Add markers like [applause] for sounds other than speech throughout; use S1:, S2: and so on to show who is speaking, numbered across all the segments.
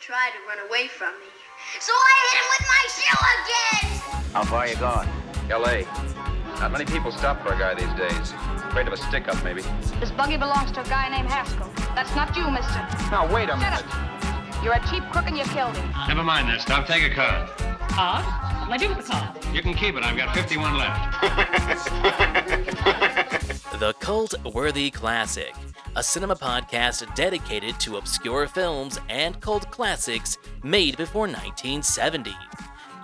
S1: tried to run away from me. So I hit him with my shoe again!
S2: How far you going?
S3: L.A. Not many people stop for a guy these days. Afraid of a stick-up, maybe.
S4: This buggy belongs to a guy named Haskell. That's not you, mister.
S3: Now, wait a
S4: Shut
S3: minute.
S4: up. You're a cheap crook and you killed him.
S5: Never mind that stuff. Take a car.
S6: Car? What'll I do with the car?
S5: You can keep it. I've got 51 left. [laughs]
S7: The Cult Worthy Classic, a cinema podcast dedicated to obscure films and cult classics made before 1970.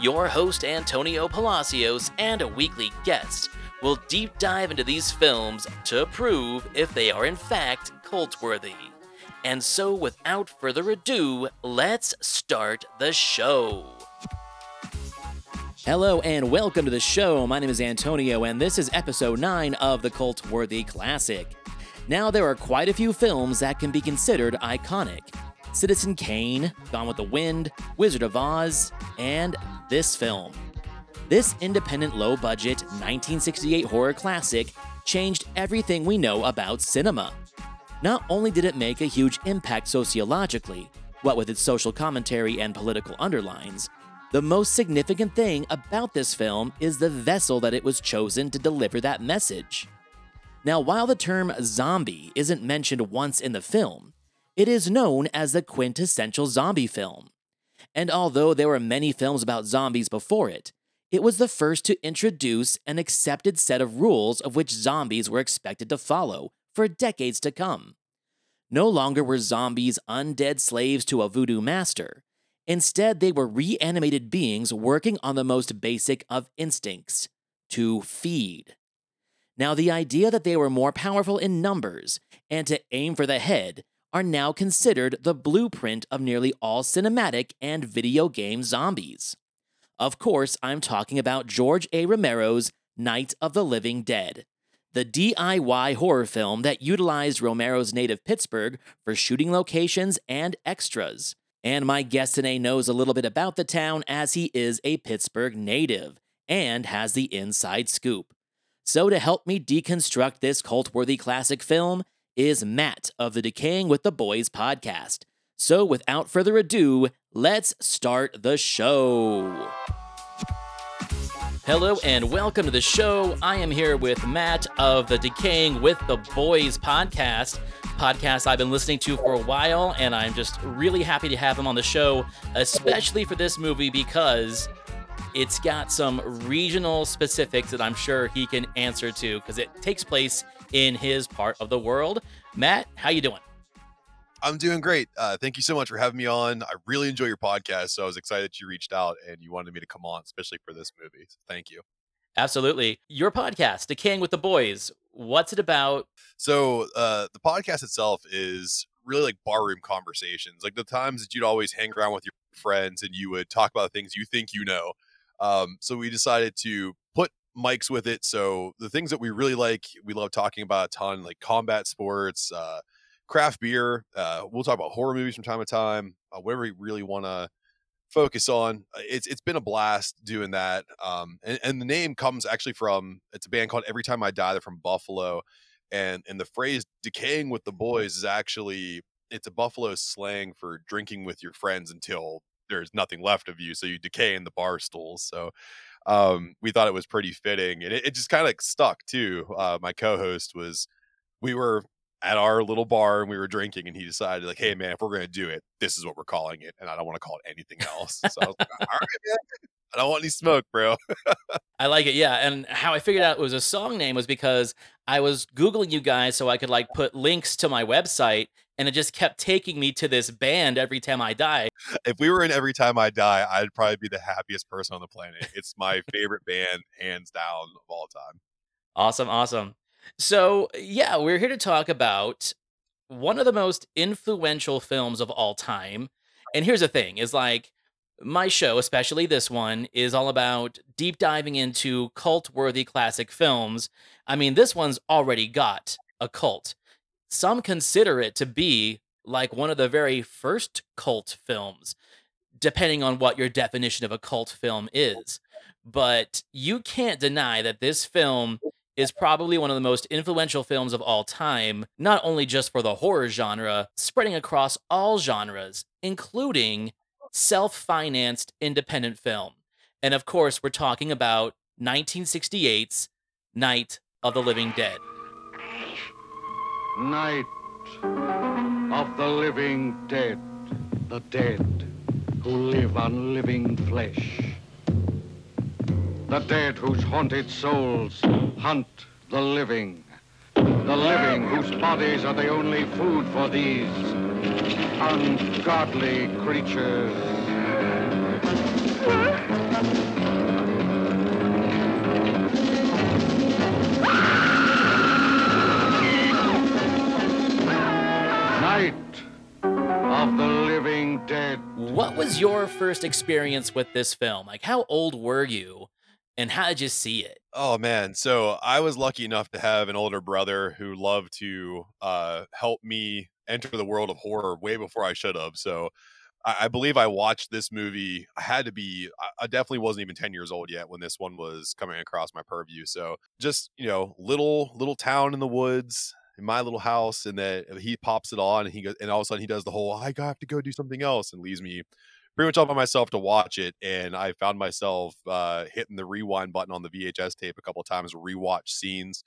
S7: Your host, Antonio Palacios, and a weekly guest will deep dive into these films to prove if they are in fact cult worthy. And so, without further ado, let's start the show. Hello and welcome to the show. My name is Antonio, and this is episode 9 of the Cult Worthy Classic. Now, there are quite a few films that can be considered iconic Citizen Kane, Gone with the Wind, Wizard of Oz, and this film. This independent, low budget 1968 horror classic changed everything we know about cinema. Not only did it make a huge impact sociologically, what with its social commentary and political underlines, the most significant thing about this film is the vessel that it was chosen to deliver that message. Now, while the term zombie isn't mentioned once in the film, it is known as the quintessential zombie film. And although there were many films about zombies before it, it was the first to introduce an accepted set of rules of which zombies were expected to follow for decades to come. No longer were zombies undead slaves to a voodoo master. Instead, they were reanimated beings working on the most basic of instincts to feed. Now, the idea that they were more powerful in numbers and to aim for the head are now considered the blueprint of nearly all cinematic and video game zombies. Of course, I'm talking about George A. Romero's Night of the Living Dead, the DIY horror film that utilized Romero's native Pittsburgh for shooting locations and extras. And my guest today knows a little bit about the town as he is a Pittsburgh native and has the inside scoop. So, to help me deconstruct this cult worthy classic film is Matt of the Decaying with the Boys podcast. So, without further ado, let's start the show. Hello and welcome to the show. I am here with Matt of the Decaying with the Boys podcast, podcast I've been listening to for a while, and I'm just really happy to have him on the show, especially for this movie because it's got some regional specifics that I'm sure he can answer to because it takes place in his part of the world. Matt, how you doing?
S8: I'm doing great. Uh, thank you so much for having me on. I really enjoy your podcast, so I was excited that you reached out and you wanted me to come on, especially for this movie. So thank you.
S7: Absolutely. Your podcast, Decaying with the Boys, what's it about?
S8: So uh, the podcast itself is really like barroom conversations, like the times that you'd always hang around with your friends and you would talk about things you think you know. Um, so we decided to put mics with it. So the things that we really like, we love talking about a ton, like combat sports, uh, craft beer. Uh, we'll talk about horror movies from time to time, uh, whatever we really want to focus on. Uh, It's it's been a blast doing that. Um, and, and the name comes actually from it's a band called Every Time I Die. They're from Buffalo, and and the phrase "decaying with the boys" is actually it's a Buffalo slang for drinking with your friends until there's nothing left of you, so you decay in the bar stools. So. Um, we thought it was pretty fitting, and it, it just kind of stuck too. Uh, my co-host was, we were at our little bar and we were drinking and he decided like hey man if we're going to do it this is what we're calling it and i don't want to call it anything else so i was like all right man i don't want any smoke bro
S7: I like it, yeah. And how I figured out it was a song name was because I was Googling you guys so I could like put links to my website and it just kept taking me to this band every time I die.
S8: if we were in every time i die i'd probably be the happiest person on the planet it's my favorite band hands down of all time
S7: Awesome, awesome. So, yeah, we're here to talk about one of the most influential films of all time. And here's the thing is like my show, especially this one, is all about deep diving into cult worthy classic films. I mean, this one's already got a cult. Some consider it to be like one of the very first cult films, depending on what your definition of a cult film is. But you can't deny that this film is probably one of the most influential films of all time, not only just for the horror genre, spreading across all genres, including self financed independent film. And of course, we're talking about 1968's Night of the Living Dead.
S2: Night of the living dead, the dead who live on living flesh. The dead whose haunted souls hunt the living. The living whose bodies are the only food for these ungodly creatures. Night of the living dead.
S7: What was your first experience with this film? Like, how old were you and how did you see it?
S8: Oh man, so I was lucky enough to have an older brother who loved to uh, help me enter the world of horror way before I should have. So I, I believe I watched this movie. I had to be. I, definitely wasn't even ten years old yet when this one was coming across my purview. So just you know, little little town in the woods in my little house, and that he pops it on, and he goes, and all of a sudden he does the whole I have to go do something else, and leaves me pretty much all by myself to watch it. And I found myself uh, hitting the rewind button on the VHS tape a couple times, rewatch scenes.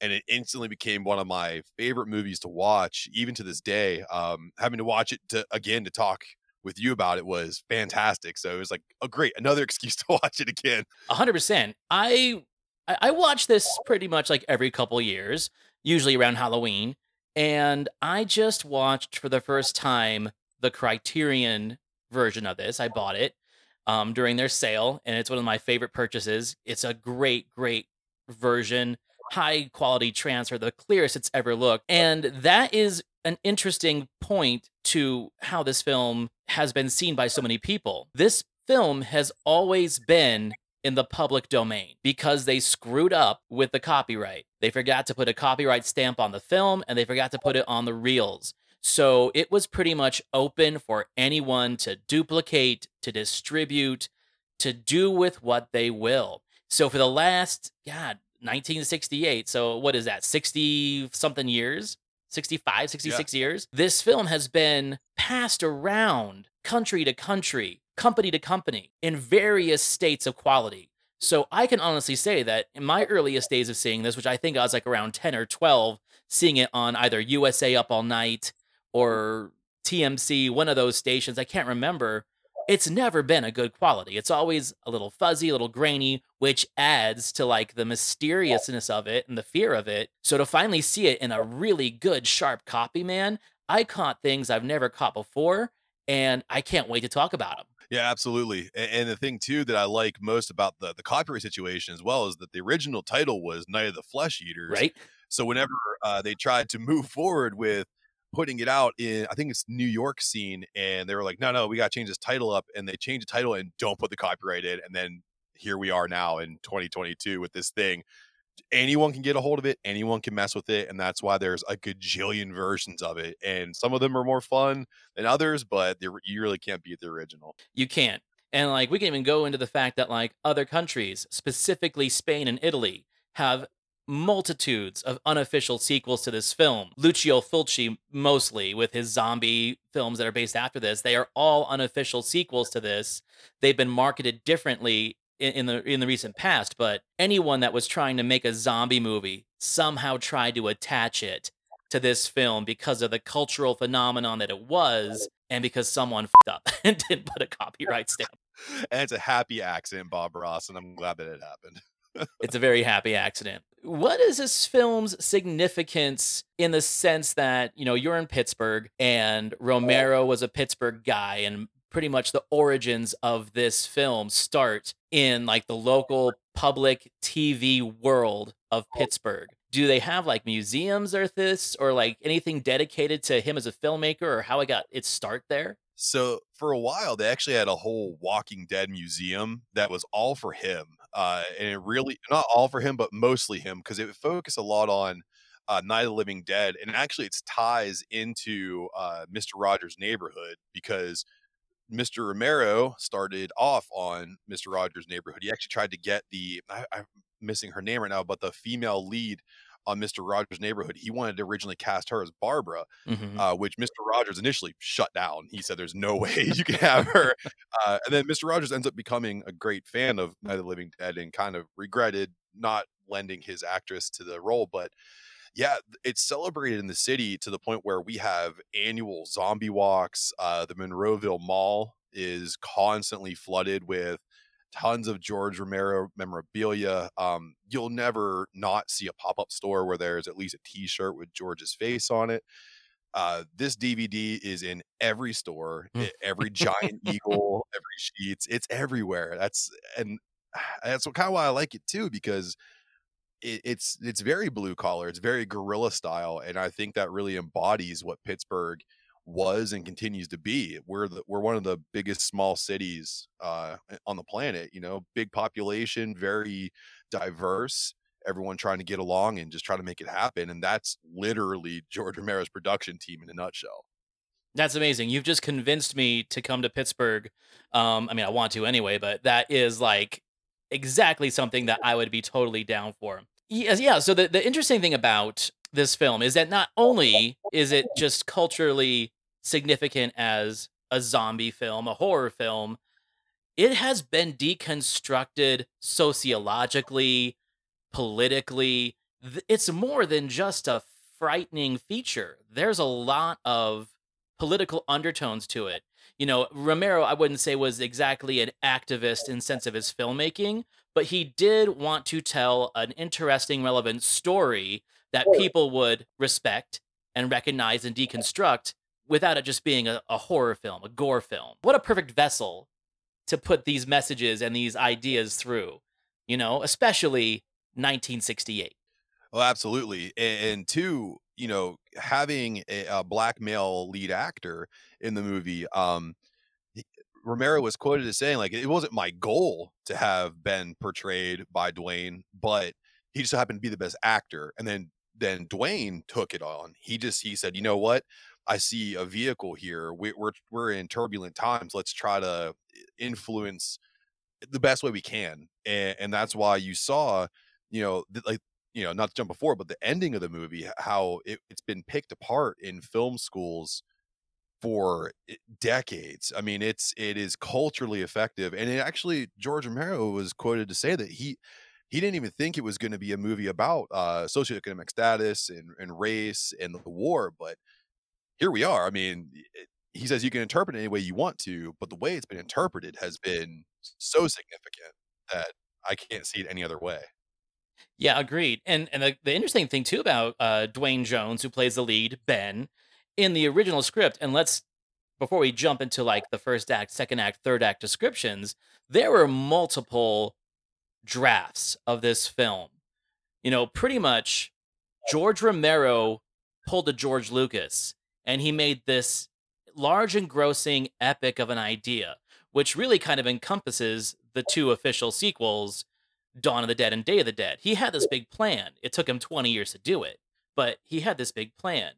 S8: And it instantly became one of my favorite movies to watch, even to this day. Um, having to watch it to, again to talk with you about it was fantastic. So it was like a great another [laughs] excuse to watch it again.
S7: Hundred percent. I I watch this pretty much like every couple years, usually around Halloween, and I just watched for the first time the Criterion version of this. I bought it um, during their sale, and it's one of my favorite purchases. It's a great, great version, high quality transfer, the clearest it's ever looked, and that is an interesting point to how this film has been seen by so many people. This film has always been in the public domain because they screwed up with the copyright. They forgot to put a copyright stamp on the film and they forgot to put it on the reels. So it was pretty much open for anyone to duplicate, to distribute, to do with what they will. So for the last, God, 1968, so what is that, 60 something years? 65, 66 years? This film has been passed around country to country, company to company in various states of quality. So I can honestly say that in my earliest days of seeing this, which I think I was like around 10 or 12, seeing it on either USA Up All Night or TMC, one of those stations, I can't remember. It's never been a good quality. It's always a little fuzzy, a little grainy, which adds to like the mysteriousness of it and the fear of it. So to finally see it in a really good, sharp copy, man, I caught things I've never caught before, and I can't wait to talk about them.
S8: Yeah, absolutely. A- And the thing too that I like most about the the copyright situation as well is that the original title was Night of the Flesh Eaters.
S7: Right?
S8: So whenever uh, they tried to move forward with putting it out in, I think it's New York scene, and they were like, no, no, we got to change this title up, and they changed the title and don't put the copyright in, and then here we are now in 2022 with this thing. Anyone can get a hold of it, anyone can mess with it, and that's why there's a gajillion versions of it, and some of them are more fun than others, but you really can't beat the original.
S7: You can't. And like we can even go into the fact that like other countries, specifically Spain and Italy, have multitudes of unofficial sequels to this film. Lucio Fulci mostly with his zombie films that are based after this, they are all unofficial sequels to this. They've been marketed differently in, in the in the recent past, but anyone that was trying to make a zombie movie somehow tried to attach it to this film because of the cultural phenomenon that it was and because someone up [laughs] and didn't put a copyright stamp. [laughs]
S8: And it's a happy accident, Bob Ross, and I'm glad that it happened.
S7: It's a very happy accident. What is this film's significance in the sense that, you know, you're in Pittsburgh and Romero was a Pittsburgh guy and pretty much the origins of this film start in like the local public TV world of oh. Pittsburgh. Do they have like museums or this or like anything dedicated to him as a filmmaker or how it got its start there?
S8: So for a while, they actually had a whole Walking Dead museum that was all for him, uh, and it really not all for him, but mostly him because it would focus a lot on uh, Night of the Living Dead, and actually its ties into uh, Mr. Rogers' Neighborhood because Mr. Romero started off on Mr. Rogers' Neighborhood. He actually tried to get the I, I missing her name right now, but the female lead on Mr. Rogers' Neighborhood, he wanted to originally cast her as Barbara,
S7: Mhm.
S8: uh, which Mr. Rogers initially shut down. He said, "There's no [laughs] way you can have her." Uh, and then Mr. Rogers ends up becoming a great fan of Night of the Living Dead and kind of regretted not lending his actress to the role, but yeah, it's celebrated in the city to the point where we have annual zombie walks. Uh, the Monroeville Mall is constantly flooded with tons of George Romero memorabilia. Um, you'll never not see a pop up store where there's at least a t shirt with George's face on it. Uh, this DVD is in every store,
S7: Mm.
S8: e- every [laughs] Giant Eagle, every Sheetz. It's everywhere. That's and [sighs] that's what kind of why I like it too because it, it's it's very blue collar it's very guerrilla style and i think that really embodies what pittsburgh was and continues to be we're the, we're one of the biggest small cities uh on the planet you know big population very diverse everyone trying to get along and just trying to make it happen and that's literally george romero's production team in a nutshell
S7: That's amazing. You've just convinced me to come to Pittsburgh. Um, I mean, I want to anyway, but that is like exactly something that I would be totally down for. Yes, yeah. So the, the interesting thing about this film is that not only is it just culturally significant as a zombie film, a horror film, it has been deconstructed sociologically, politically. It's more than just a frightening feature. There's a lot of political undertones to it. You know, Romero, I wouldn't say was exactly an activist in sense of his filmmaking, but he did want to tell an interesting, relevant story that people would respect and recognize and deconstruct without it just being a, a horror film, a gore film. What a perfect vessel to put these messages and these ideas through, you know, especially 1968.
S8: Oh, absolutely. And, and two, you know, having a, a black male lead actor in the movie, um, Romero was quoted as saying, like, it wasn't my goal to have Ben portrayed by Duane, but he just happened to be the best actor. And then then Duane took it on. He just he said, you know what? I see a vehicle here. We, we're we're in turbulent times. Let's try to influence the best way we can, and, and that's why you saw, you know, th- like you know, not to jump before, but the ending of the movie, how it, it's been picked apart in film schools for decades. I mean, it's it is culturally effective, and it actually George Romero was quoted to say that he he didn't even think it was going to be a movie about uh, socioeconomic status and, and race and the war, but here we are. I mean, he says you can interpret it any way you want to, but the way it's been interpreted has been so significant that I can't see it any other way.
S7: Yeah, agreed. And and the, the interesting thing too about uh, Duane Jones, who plays the lead Ben, in the original script, and let's before we jump into like the first act, second act, third act descriptions, there were multiple drafts of this film. You know, pretty much George Romero pulled a George Lucas and he made this large engrossing epic of an idea, which really kind of encompasses the two official sequels, Dawn of the Dead and Day of the Dead. He had this big plan. It took him 20 years to do it, but he had this big plan.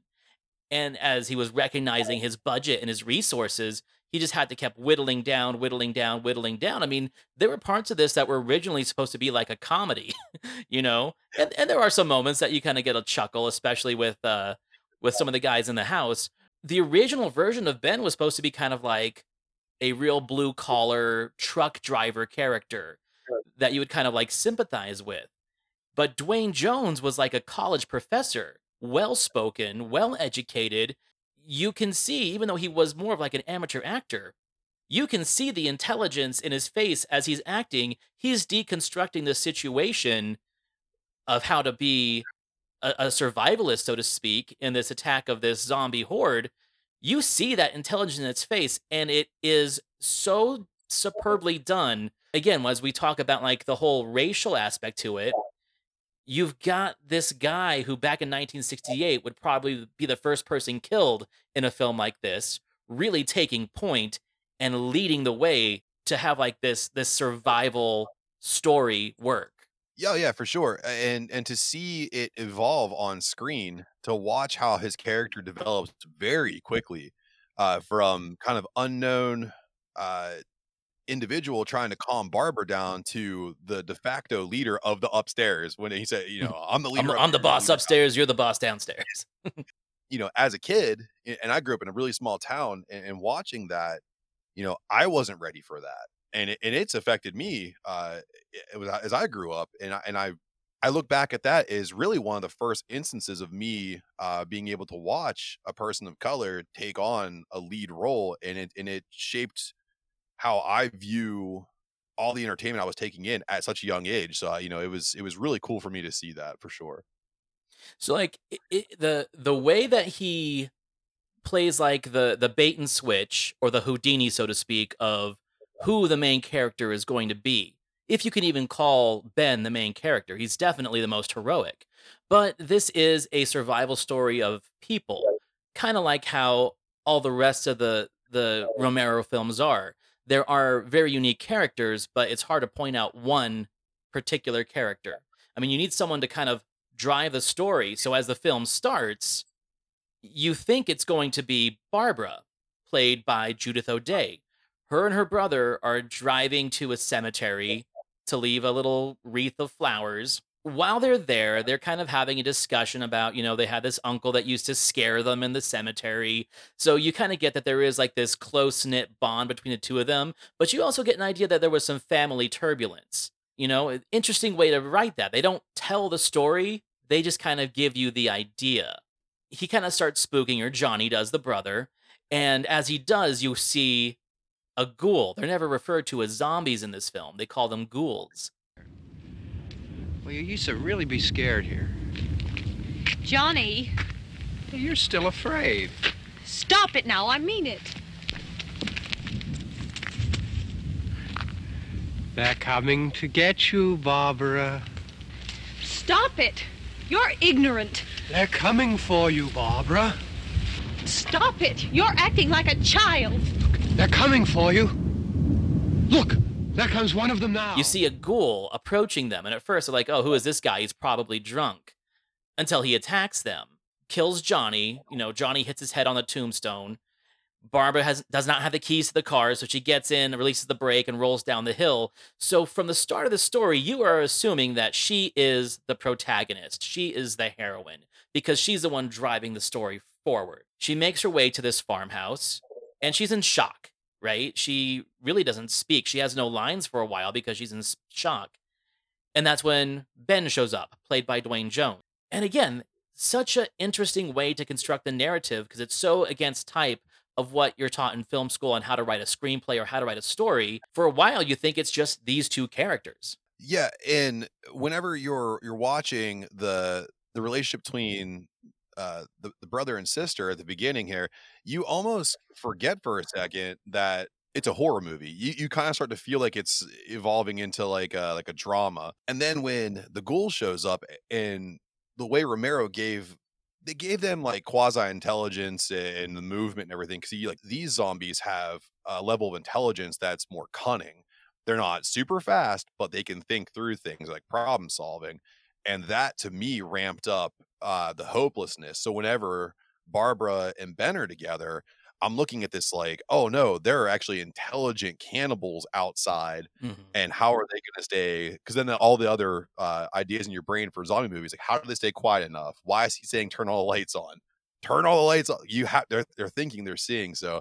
S7: And as he was recognizing his budget and his resources, he just had to keep whittling down, whittling down, whittling down. I mean, there were parts of this that were originally supposed to be like a comedy, [laughs] you know, and, and there are some moments that you kind of get a chuckle, especially with uh, with some of the guys in the house. The original version of Ben was supposed to be kind of like a real blue collar truck driver character that you would kind of like sympathize with. But Duane Jones was like a college professor, well spoken, well educated. You can see, even though he was more of like an amateur actor, you can see the intelligence in his face as he's acting. He's deconstructing the situation of how to be a, a survivalist, so to speak, in this attack of this zombie horde. You see that intelligence in its face, and it is so superbly done. Again, as we talk about like the whole racial aspect to it, you've got this guy who back in 1968 would probably be the first person killed in a film like this, really taking point and leading the way to have like this this survival story work.
S8: Yeah, yeah, for sure. And and to see it evolve on screen, to watch how his character develops very quickly, uh, from kind of unknown, uh, individual trying to calm Barbara down to the de facto leader of the upstairs when he said, you [laughs] know, I'm the
S7: I'm,
S8: leader.
S7: I'm the boss
S8: leader down."
S7: upstairs. You're the boss downstairs. [laughs]
S8: You know, as a kid, and I grew up in a really small town, and, and watching that, you know, I wasn't ready for that, and it, and it's affected me. Uh, it was as I grew up, and I, and I I look back at that as really one of the first instances of me uh, being able to watch a person of color take on a lead role, and it and it shaped how I view all the entertainment I was taking in at such a young age. So uh, you know, it was it was really cool for me to see that for sure.
S7: So like it, the the way that he plays like the the bait and switch or the Houdini, so to speak, of who the main character is going to be. If you can even call Ben the main character, he's definitely the most heroic. But this is a survival story of people, kind of like how all the rest of the the Romero films are. There are very unique characters, but it's hard to point out one particular character. I mean, you need someone to kind of drive the story. So as the film starts, you think it's going to be Barbara, played by Judith O'Dea. Her and her brother are driving to a cemetery to leave a little wreath of flowers. While they're there, they're kind of having a discussion about, you know, they had this uncle that used to scare them in the cemetery. So you kind of get that there is like this close knit bond between the two of them, but you also get an idea that there was some family turbulence. You know, interesting way to write that. They don't tell the story, they just kind of give you the idea. He kind of starts spooking her, Johnny does, the brother. And as he does, you see a ghoul. They're never referred to as zombies in this film, they call them ghouls.
S9: Well, you used to really be scared here.
S4: Johnny,
S9: You're still afraid.
S4: stop it now. I mean it.
S9: They're coming to get you, Barbara.
S4: Stop it. You're ignorant.
S9: They're coming for you, Barbara.
S4: Stop it. You're acting like a child.
S9: They're coming for you. Look, there comes one of them now.
S7: You see a ghoul approaching them, and at first they're like, oh, who is this guy? He's probably drunk. Until he attacks them, kills Johnny. You know, Johnny hits his head on the tombstone. Barbara has does not have the keys to the car, so she gets in, releases the brake, and rolls down the hill. So from the start of the story, you are assuming that she is the protagonist. She is the heroine because she's the one driving the story forward. She makes her way to this farmhouse, and she's in shock. Right? She really doesn't speak. She has no lines for a while because she's in shock. And that's when Ben shows up, played by Duane Jones. And again, such an interesting way to construct the narrative because it's so against type of what you're taught in film school on how to write a screenplay or how to write a story. For a while, you think it's just these two characters.
S8: Yeah, and whenever you're you're watching the the relationship between uh the, the brother and sister at the beginning here, you almost forget for a second that it's a horror movie. You you kind of start to feel like it's evolving into like a like a drama. And then when the ghoul shows up and the way Romero gave they gave them like quasi intelligence and the movement and everything because like these zombies have a level of intelligence that's more cunning they're not super fast, but they can think through things like problem solving. And that to me ramped up uh, the hopelessness. So whenever Barbara and Ben are together, I'm looking at this like, oh no, there are actually intelligent cannibals outside. And how are they going to stay? Because then the, all the other uh, ideas in your brain for zombie movies, like how do they stay quiet enough? Why is he saying turn all the lights on? Turn all the lights on. You have they're they're thinking they're seeing. So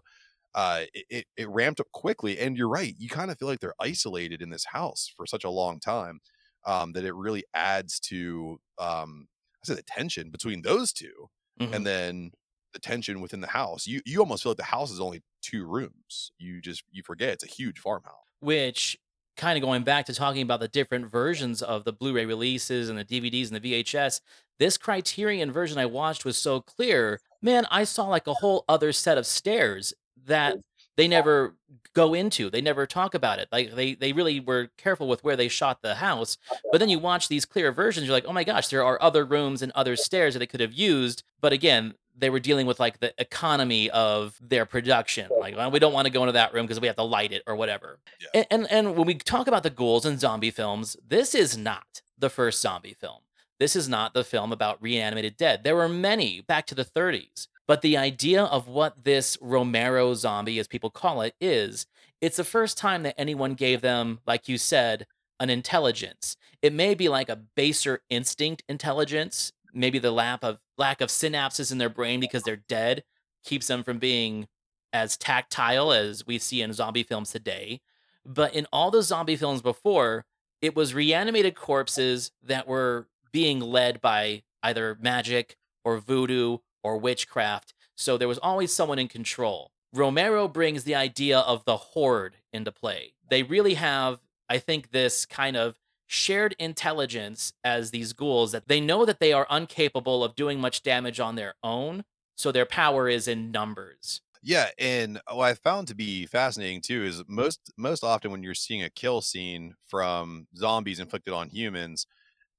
S8: uh, it, it, it ramped up quickly. And you're right. You kind of feel like they're isolated in this house for such a long time um, that it really adds to, um, I said, the tension between those 2
S7: Mhm.
S8: and then the tension within the house. You you almost feel like the house is only two rooms. You just you forget it's a huge farmhouse.
S7: which kind of going back to talking about the different versions of the Blu-ray releases and the DVDs and the VHS, this Criterion version I watched was so clear. Man, I saw like a whole other set of stairs that they never go into. They never talk about it. Like they they really were careful with where they shot the house. Oh, but then you watch these clear versions, you're like, oh my gosh, there are other rooms and other stairs that they could have used. But again, they were dealing with like the economy of their production. Like, well, we don't want to go into that room because we have to light it or whatever. And, and and when we talk about the ghouls and zombie films, this is not the first zombie film. This is not the film about reanimated dead. There were many back to the 30s. But the idea of what this Romero zombie, as people call it, is it's the first time that anyone gave them, like you said, an intelligence. It may be like a baser instinct intelligence, maybe the lack of lack of synapses in their brain because they're dead keeps them from being as tactile as we see in zombie films today. But in all the zombie films before, it was reanimated corpses that were being led by either magic or voodoo or witchcraft. So there was always someone in control. Romero brings the idea of the horde into play. They really have, I think, this kind of shared intelligence as these ghouls that they know that they are incapable of doing much damage on their own. So their power is in numbers.
S8: Yeah, and what I found to be fascinating too is most most often when you're seeing a kill scene from zombies inflicted on humans,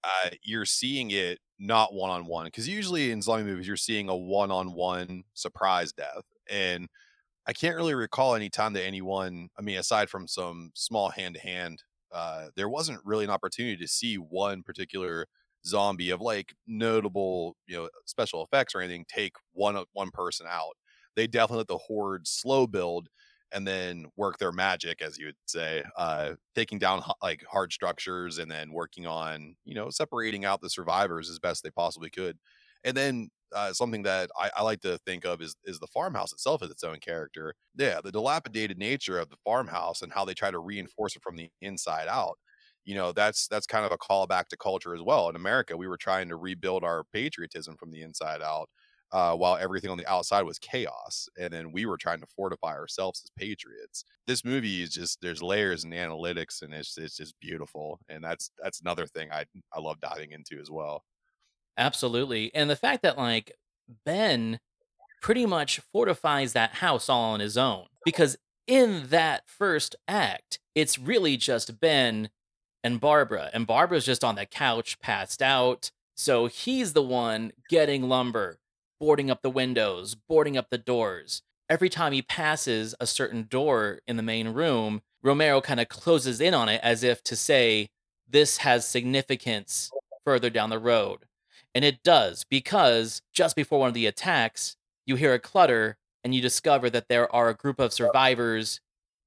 S8: uh, you're seeing it not one on one because usually in zombie movies you're seeing a one on one surprise death, and I can't really recall any time that anyone, I mean, aside from some small hand to hand, there wasn't really an opportunity to see one particular zombie of like notable, you know, special effects or anything take one one person out. They definitely let the horde slow build and then work their magic, as you would say, uh, taking down like hard structures and then working on, you know, separating out the survivors as best they possibly could. And then uh, something that I, I like to think of is is the farmhouse itself as its own character. Yeah, the dilapidated nature of the farmhouse and how they try to reinforce it from the inside out. You know, that's that's kind of a callback to culture as well. In America, we were trying to rebuild our patriotism from the inside out, uh, while everything on the outside was chaos, and then we were trying to fortify ourselves as patriots. This movie is just there's layers and analytics, and it's it's just beautiful, and that's that's another thing I I love diving into as well.
S7: Absolutely. And the fact that like Ben pretty much fortifies that house all on his own because in that first act, it's really just Ben and Barbara, and Barbara's just on the couch, passed out. So he's the one getting lumber, boarding up the windows, boarding up the doors. Every time he passes a certain door in the main room, Romero kind of closes in on it as if to say, This has significance further down the road. And it does, because just before one of the attacks, you hear a clutter and you discover that there are a group of survivors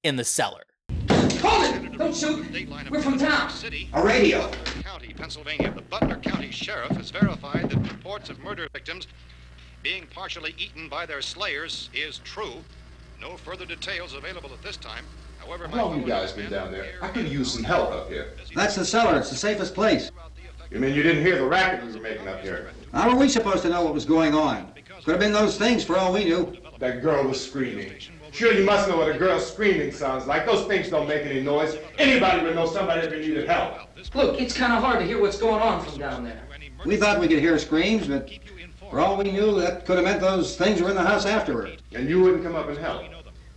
S7: in the cellar.
S10: Hold it! Don't shoot! We're from town. City, A radio.
S5: County, Pennsylvania. The Butler County Sheriff has verified that reports of murder victims being partially eaten by their slayers is true. No further details available at this time. However,
S11: How long you guys been down there? I could use some help up here.
S10: That's the cellar. It's the safest place.
S11: You mean you didn't hear the racket we were making up here?
S10: How were we supposed to know what was going on? Could have been those things for all we knew.
S11: That girl was screaming. Sure, you must know what a girl screaming sounds like. Those things don't make any noise. Anybody would know somebody ever needed help.
S10: Look, it's kind of hard to hear what's going on from down there. We thought we could hear screams, but for all we knew, that could have meant those things were in the house afterward.
S11: And you wouldn't come up and help.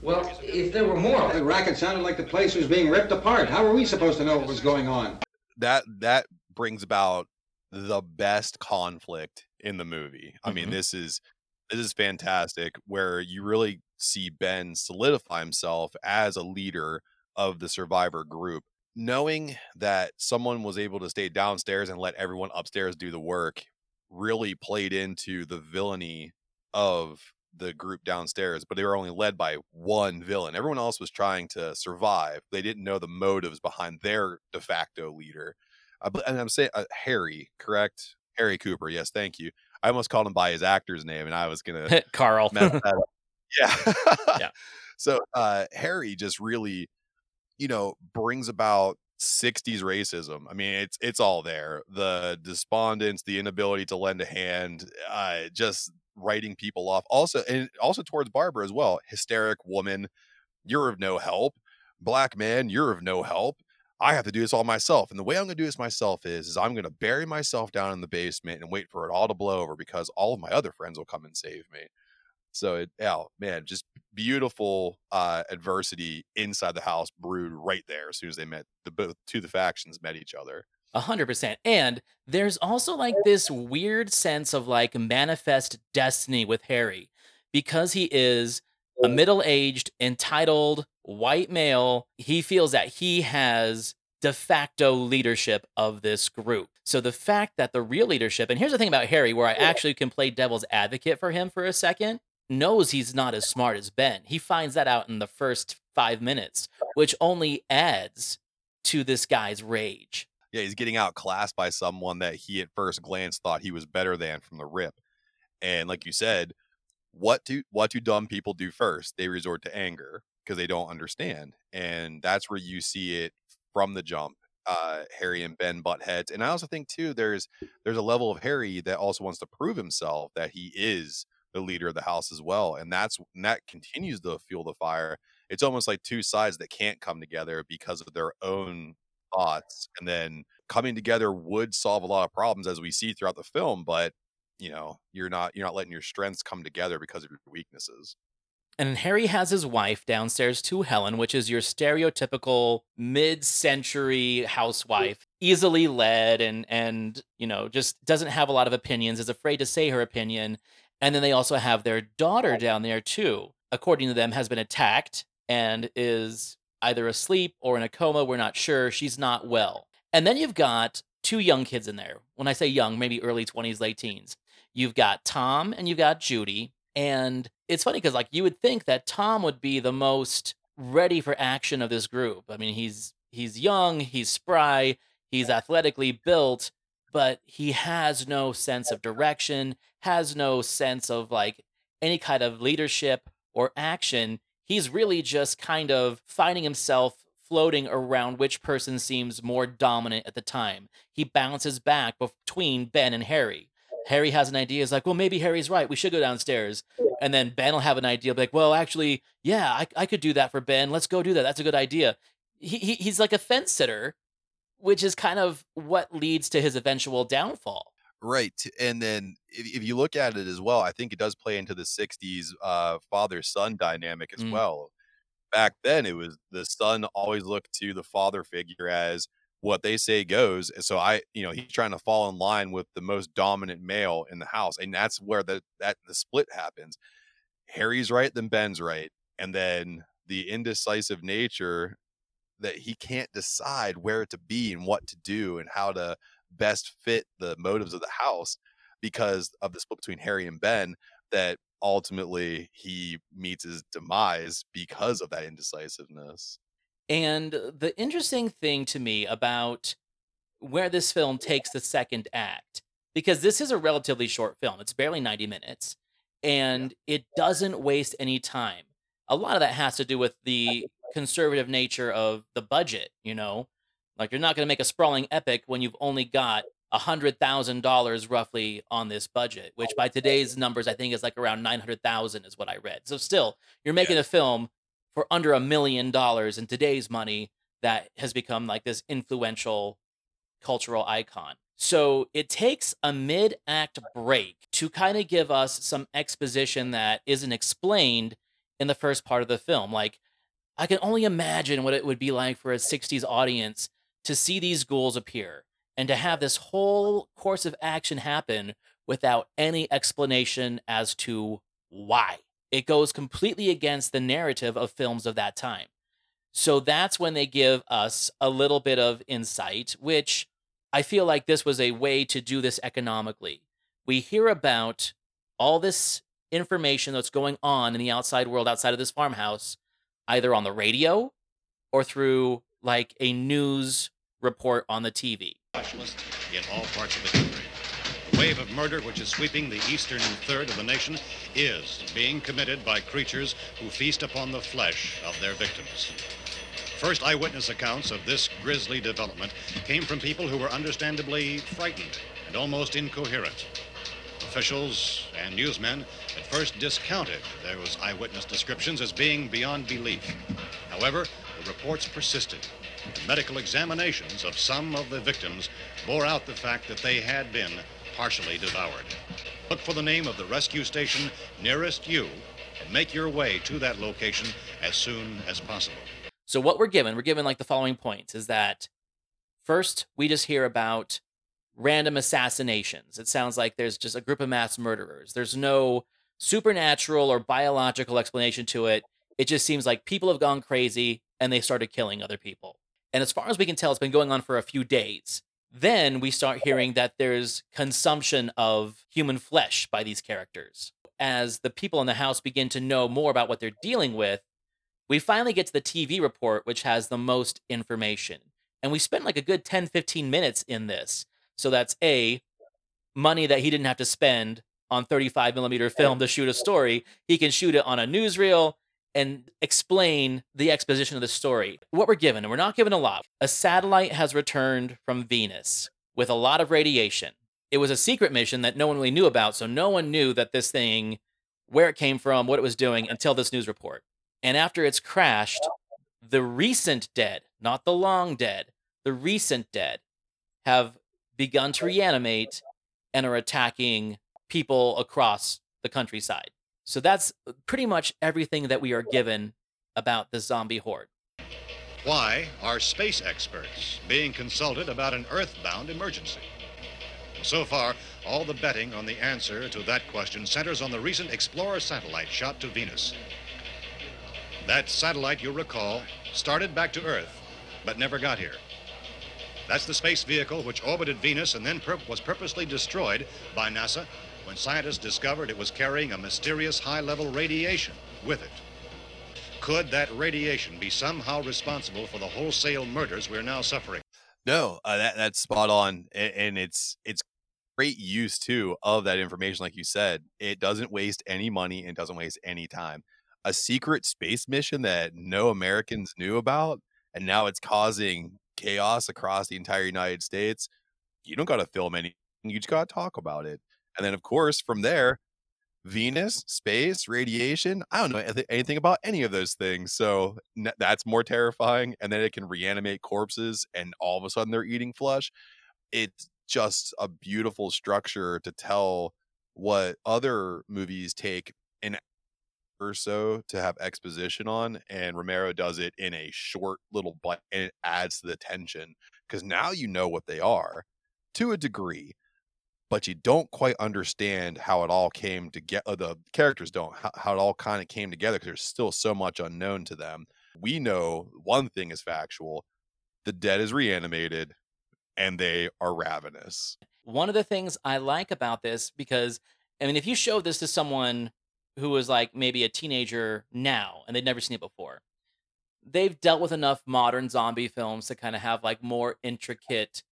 S10: Well, if there were more. The racket sounded like the place was being ripped apart. How were we supposed to know what was going on?
S8: That that brings about the best conflict in the movie. I mean,
S7: Mhm.
S8: this is this is fantastic where you really see Ben solidify himself as a leader of the survivor group. Knowing that someone was able to stay downstairs and let everyone upstairs do the work really played into the villainy of the group downstairs, but they were only led by one villain. Everyone else was trying to survive. They didn't know the motives behind their de facto leader. I, and I'm saying uh, Harry, correct? Harry Cooper. Yes, thank you. I almost called him by his actor's name, and I was gonna [laughs] Karl. that up. [laughs] Yeah, [laughs]
S7: Yeah.
S8: So uh, Harry just really, you know, brings about 60s racism. I mean, it's it's all there. The despondence, the inability to lend a hand, uh, just writing people off. Also, and also towards Barbara as well. Hysteric woman, you're of no help. Black man, you're of no help. I have to do this all myself. And the way I'm going to do this myself is, is I'm going to bury myself down in the basement and wait for it all to blow over because all of my other friends will come and save me. So it, yeah, man, just beautiful uh, adversity inside the house brewed right there as soon as they met the both two the factions met each other.
S7: A hundred percent. And there's also like this weird sense of like manifest destiny with Harry because he is a middle aged, entitled white male. He feels that he has de facto leadership of this group. So the fact that the real leadership, and here's the thing about Harry, where I actually can play devil's advocate for him for a second, knows he's not as smart as Ben. He finds that out in the first five minutes, which only adds to this guy's rage.
S8: Yeah, he's getting outclassed by someone that he at first glance thought he was better than from the rip. And like you said, what do what do dumb people do first? They resort to anger because they don't understand. And that's where you see it from the jump. Uh, Harry and Ben butt heads. And I also think too there's there's a level of Harry that also wants to prove himself that he is the leader of the house as well. And that's and that continues to fuel the fire. It's almost like two sides that can't come together because of their own thoughts. And then coming together would solve a lot of problems as we see throughout the film, but you know, you're not you're not letting your strengths come together because of your weaknesses.
S7: And Harry has his wife downstairs to Helen, which is your stereotypical mid-century housewife, easily led and and you know, just doesn't have a lot of opinions, is afraid to say her opinion. And then they also have their daughter down there too. According to them, has been attacked and is either asleep or in a coma. We're not sure. She's not well. And then you've got two young kids in there. When I say young, maybe early 20s, late teens. You've got Tom and you've got Judy. And it's funny because, like, you would think that Tom would be the most ready for action of this group. I mean, he's he's young, he's spry, he's athletically built, but he has no sense of direction, has no sense of like any kind of leadership or action. He's really just kind of finding himself floating around which person seems more dominant at the time. He bounces back between Ben and Harry. Harry has an idea. He's like, well, maybe Harry's right. We should go downstairs. And then Ben will have an idea, like, well, actually, yeah, I, I could do that for Ben. Let's go do that. That's a good idea. He, he he's like a fence sitter, which is kind of what leads to his eventual downfall.
S8: Right. And then if, if you look at it as well, I think it does play into the 60s uh, father son dynamic as
S7: Mm.
S8: well. Back then, it was the son always looked to the father figure as what they say goes. So I, you know, he's trying to fall in line with the most dominant male in the house. And that's where the, that the split happens. Harry's right, then Ben's right. And then the indecisive nature that he can't decide where to be and what to do and how to best fit the motives of the house because of the split between Harry and Ben that ultimately he meets his demise because of that indecisiveness.
S7: And the interesting thing to me about where this film takes the second act, because this is a relatively short film, it's barely 90 minutes, and it doesn't waste any time. A lot of that has to do with the conservative nature of the budget, you know? Like, you're not going to make a sprawling epic when you've only got a $100,000 roughly on this budget, which by today's numbers, I think is like around 900,000 is what I read. So, still, you're making a film for under a million dollars in today's money that has become like this influential cultural icon. So it takes a mid act break to kind of give us some exposition that isn't explained in the first part of the film. Like, I can only imagine what it would be like for a 60s audience to see these ghouls appear and to have this whole course of action happen without any explanation as to why. It goes completely against the narrative of films of that time. So that's when they give us a little bit of insight, which I feel like this was a way to do this economically. We hear about all this information that's going on in the outside world outside of this farmhouse, either on the radio or through like a news report on the TV.
S5: in all parts of the country. The wave of murder which is sweeping the eastern third of the nation is being committed by creatures who feast upon the flesh of their victims. First eyewitness accounts of this grisly development came from people who were understandably frightened and almost incoherent. Officials and newsmen at first discounted those eyewitness descriptions as being beyond belief. However, the reports persisted. The medical examinations of some of the victims bore out the fact that they had been partially devoured. Look for the name of the rescue station nearest you and make your way to that location as soon as possible.
S7: So what we're given, we're given like the following points is that first we just hear about random assassinations. It sounds like there's just a group of mass murderers. There's no supernatural or biological explanation to it. It just seems like people have gone crazy and they started killing other people. And as far as we can tell, it's been going on for a few days. Then we start hearing that there's consumption of human flesh by these characters. As the people in the house begin to know more about what they're dealing with, we finally get to the TV report, which has the most information. And we spent like a good 10, 15 minutes in this. So that's A, money that he didn't have to spend on 35 millimeter film to shoot a story. He can shoot it on a newsreel and explain the exposition of the story. What we're given, and we're not given a lot, a satellite has returned from Venus with a lot of radiation. It was a secret mission that no one really knew about, so no one knew that this thing, where it came from, what it was doing until this news report. And after it's crashed, the recent dead, not the long dead, the recent dead have begun to reanimate and are attacking people across the countryside. So that's pretty much everything that we are given about the zombie horde.
S5: Why are space experts being consulted about an earthbound emergency? So far, all the betting on the answer to that question centers on the recent Explorer satellite shot to Venus. That satellite, you'll recall, started back to Earth, but never got here. That's the space vehicle which orbited Venus and then was purposely destroyed by NASA when scientists discovered it was carrying a mysterious high level radiation with it. Could that radiation be somehow responsible for the wholesale murders we're now suffering?
S8: No, uh, that that's spot on, and, and it's it's great use too of that information. Like you said, it doesn't waste any money and doesn't waste any time. A secret space mission that no Americans knew about, and now it's causing chaos across the entire United States. You don't got to film anything; you just got to talk about it. And then, of course, from there, Venus, space, radiation. I don't know anyth- anything about any of those things. So that's more terrifying. And then it can reanimate corpses and all of a sudden they're eating flesh. It's just a beautiful structure to tell what other movies take an or so to have exposition on. And Romero does it in a short little bite and it adds to the tension because now you know what they are to a degree but you don't quite understand how it all came together. Uh, the characters don't how, how it all kind of came together because there's still so much unknown to them. We know one thing is factual: the dead is reanimated, and they are ravenous.
S7: One of the things I like about this, because I mean, if you show this to someone who was like maybe a teenager now and they'd never seen it before, they've dealt with enough modern zombie films to kind of have like more intricate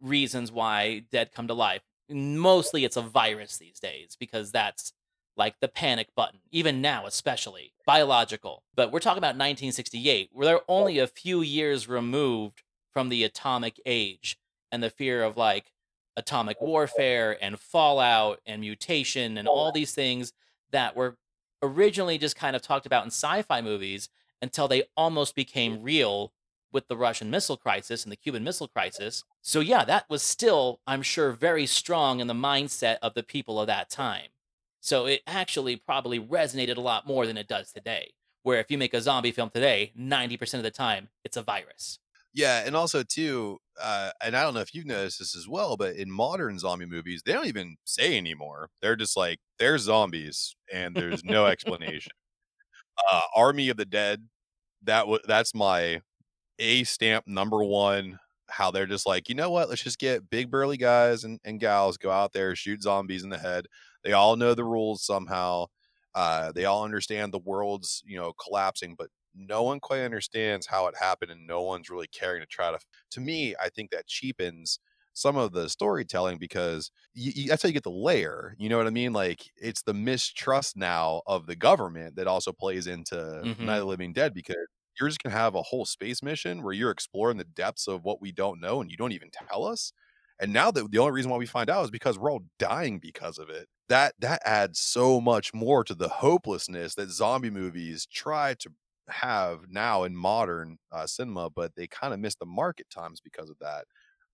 S7: reasons why dead come to life. Mostly it's a virus these days because that's like the panic button, even now, especially biological. But we're talking about 1968, where they're only a few years removed from the atomic age and the fear of like atomic warfare and fallout and mutation and oh, all these things that were originally just kind of talked about in sci fi movies until they almost became real with the Russian missile crisis and the Cuban Missile Crisis. So, yeah, that was still, I'm sure, very strong in the mindset of the people of that time. So, it actually probably resonated a lot more than it does today, where if you make a zombie film today, 90% of the time, it's a virus.
S8: Yeah, and also too, uh, and I don't know if you've noticed this as well, but in modern zombie movies, they don't even say anymore. They're just like they're zombies, and there's no explanation. Uh, Army of the Dead, that w- that's my a stamp number one how they're just like you know what let's just get big burly guys and, and gals go out there shoot zombies in the head they all know the rules somehow uh, they all understand the world's you know collapsing but no one quite understands how it happened and no one's really caring to try to to me i think that cheapens some of the storytelling because you, you, that's how you get the layer you know what i mean like it's the mistrust now of the government that also plays into
S7: Mhm.
S8: night of the living dead because you're just gonna have a whole space mission where you're exploring the depths of what we don't know and you don't even tell us. And now that the only reason why we find out is because we're all dying because of it. That that adds so much more to the hopelessness that zombie movies try to have now in modern uh, cinema, but they kind of miss the mark at times because of that.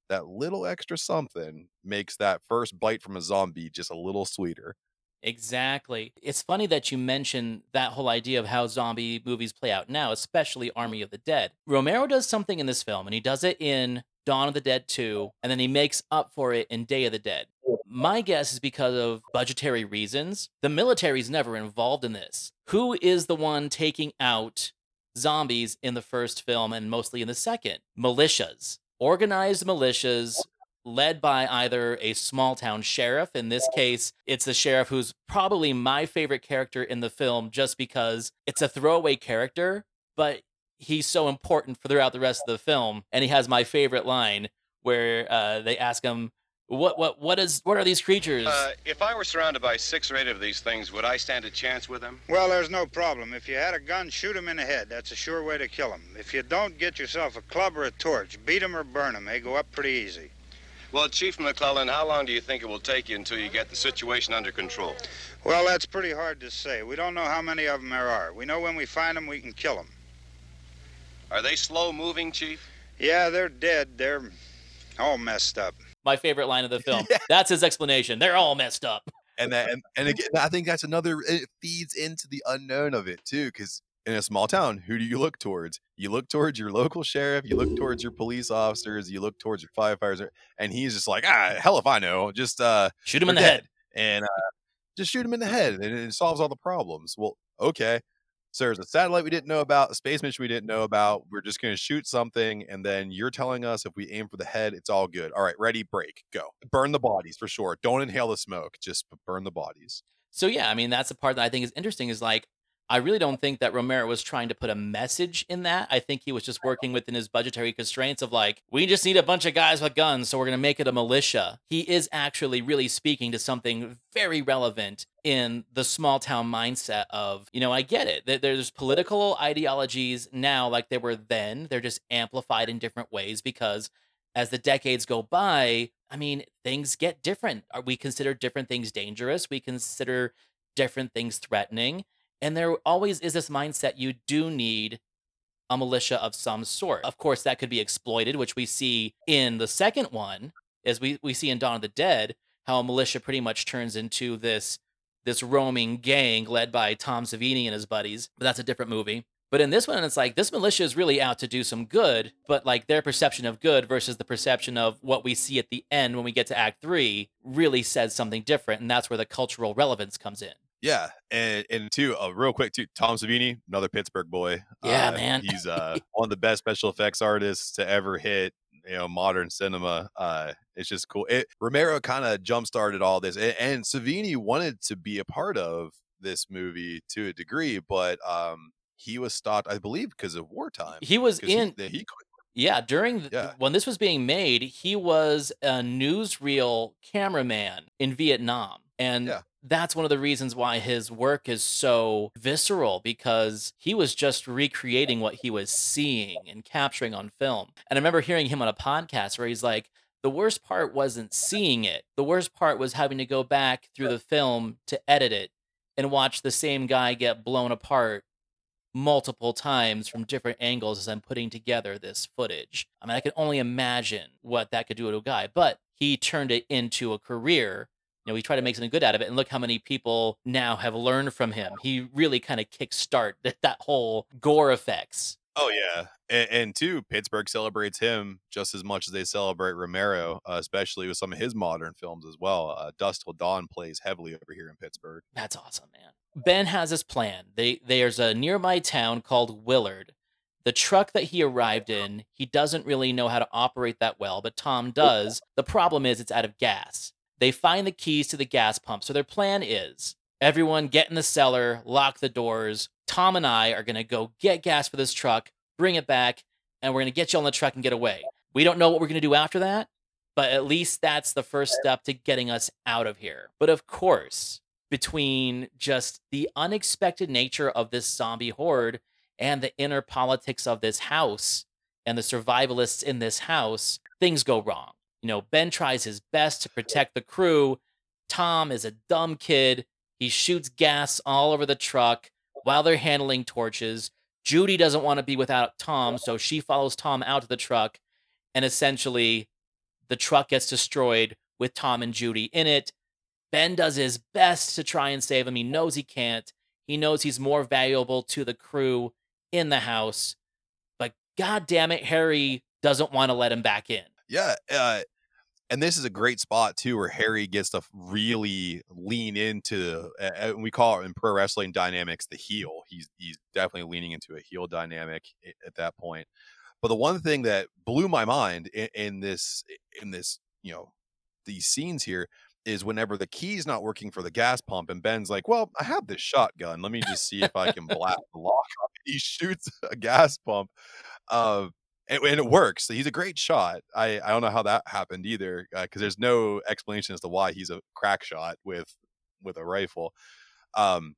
S8: That little extra something makes that first bite from a zombie just a little sweeter.
S7: Exactly. It's funny that you mention that whole idea of how zombie movies play out now, especially Army of the Dead. Romero does something in this film, and he does it in Dawn of the Dead 2, and then he makes up for it in Day of the Dead. My guess is because of budgetary reasons. The military's never involved in this. Who is the one taking out zombies in the first film and mostly in the second? Militias. Organized militias led by either a small town sheriff. In this case, it's the sheriff who's probably my favorite character in the film just because it's a throwaway character, but he's so important for throughout the rest of the film. And he has my favorite line where uh, they ask him, what what what is what are these creatures?
S3: Uh, if I were surrounded by six or eight of these things, would I stand a chance with them?
S12: Well, there's no problem. If you had a gun, shoot him in the head. That's a sure way to kill him. If you don't, get yourself a club or a torch. Beat him or burn him. They go up pretty easy.
S3: Well, Chief McClelland, how long do you think it will take you until you get the situation under control?
S12: Well, that's pretty hard to say. We don't know how many of them there are. We know when we find them, we can kill them.
S3: Are they slow moving, Chief?
S12: Yeah, they're dead. They're all messed up
S7: my favorite line of the film. [laughs] yeah. That's his explanation. They're all messed up.
S8: And that, and, and again, I think that's another. It feeds into the unknown of it too, because in a small town, who do you look towards? You look towards your local sheriff. You look towards your police officers. You look towards your firefighters, and he's just like, ah, hell if I know. Just uh,
S7: shoot him in the head,
S8: and uh, just shoot him in the head, and it solves all the problems. Well, okay, so there's a satellite we didn't know about, a space mission we didn't know about. We're just going to shoot something, and then you're telling us if we aim for the head, it's all good. All right, ready, break, go. Burn the bodies for sure. Don't inhale the smoke. Just burn the bodies.
S7: So yeah, I mean that's the part that I think is interesting. Is like I really don't think that Romero was trying to put a message in that. I think he was just working within his budgetary constraints of like, we just need a bunch of guys with guns, so we're going to make it a militia. He is actually really speaking to something very relevant in the small town mindset of, you know, I get it. There's political ideologies now like they were then. They're just amplified in different ways because as the decades go by, I mean, things get different. We consider different things dangerous. We consider different things threatening. And there always is this mindset you do need a militia of some sort. Of course, that could be exploited, which we see in the second one, as we, we see in Dawn of the Dead, how a militia pretty much turns into this this roaming gang led by Tom Savini and his buddies. But that's a different movie. But in this one, it's like this militia is really out to do some good, but like their perception of good versus the perception of what we see at the end when we get to Act Three really says something different. And that's where the cultural relevance comes in.
S8: Yeah, and and two, uh, real quick too, Tom Savini, another Pittsburgh boy.
S7: Yeah,
S8: uh,
S7: man,
S8: he's uh, [laughs] one of the best special effects artists to ever hit you know modern cinema. Uh, it's just cool. It Romero kind of jump started all this, and, and Savini wanted to be a part of this movie to a degree, but um, he was stopped, I believe, because of wartime.
S7: He was in.
S8: He, he
S7: yeah, during the,
S8: yeah.
S7: when this was being made, he was a newsreel cameraman in Vietnam, and
S8: yeah
S7: that's one of the reasons why his work is so visceral because he was just recreating what he was seeing and capturing on film. And I remember hearing him on a podcast where he's like, the worst part wasn't seeing it. The worst part was having to go back through the film to edit it and watch the same guy get blown apart multiple times from different angles as I'm putting together this footage. I mean, I can only imagine what that could do to a guy, but he turned it into a career you know, he tried to make something good out of it. And look how many people now have learned from him. He really kind of kickstart that, [laughs] that whole gore effects.
S8: Oh yeah, and, and two, Pittsburgh celebrates him just as much as they celebrate Romero, uh, especially with some of his modern films as well. Uh, Dusk Till Dawn plays heavily over here in Pittsburgh.
S7: That's awesome, man. Ben has his plan. They there's a nearby town called Willard. The truck that he arrived in, he doesn't really know how to operate that well, but Tom does. The problem is it's out of gas. They find the keys to the gas pump. So their plan is everyone get in the cellar, lock the doors. Tom and I are going to go get gas for this truck, bring it back, and we're going to get you on the truck and get away. We don't know what we're going to do after that, but at least that's the first step to getting us out of here. But of course, between just the unexpected nature of this zombie horde and the inner politics of this house and the survivalists in this house, things go wrong. You know, Ben tries his best to protect the crew. Tom is a dumb kid. He shoots gas all over the truck while they're handling torches. Judy doesn't want to be without Tom, so she follows Tom out to the truck. And essentially, the truck gets destroyed with Tom and Judy in it. Ben does his best to try and save him. He knows he can't. He knows he's more valuable to the crew in the house. But god damn it, Harry doesn't want to let him back in.
S8: Yeah, uh, and this is a great spot too where harry gets to really lean into uh, we call it in pro wrestling dynamics the heel he's he's definitely leaning into a heel dynamic at that point but the one thing that blew my mind in, in this in this you know these scenes here is whenever the key's not working for the gas pump and Ben's like, "Well, I have this shotgun. Let me just see if I can blast the lock." [laughs] He shoots a gas pump, uh, and, and, it works. He's a great shot. I I don't know how that happened either because uh, there's no explanation as to why he's a crack shot with with a rifle. Um,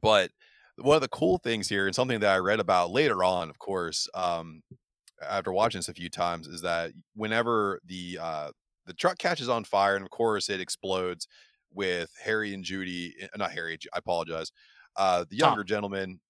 S8: but one of the cool things here, and something that I read about later on, of course, um, after watching this a few times, is that whenever the uh, the truck catches on fire, and of course it explodes with Harry and Judy, eh, not Harry, I apologize, uh, the younger Tom. gentleman,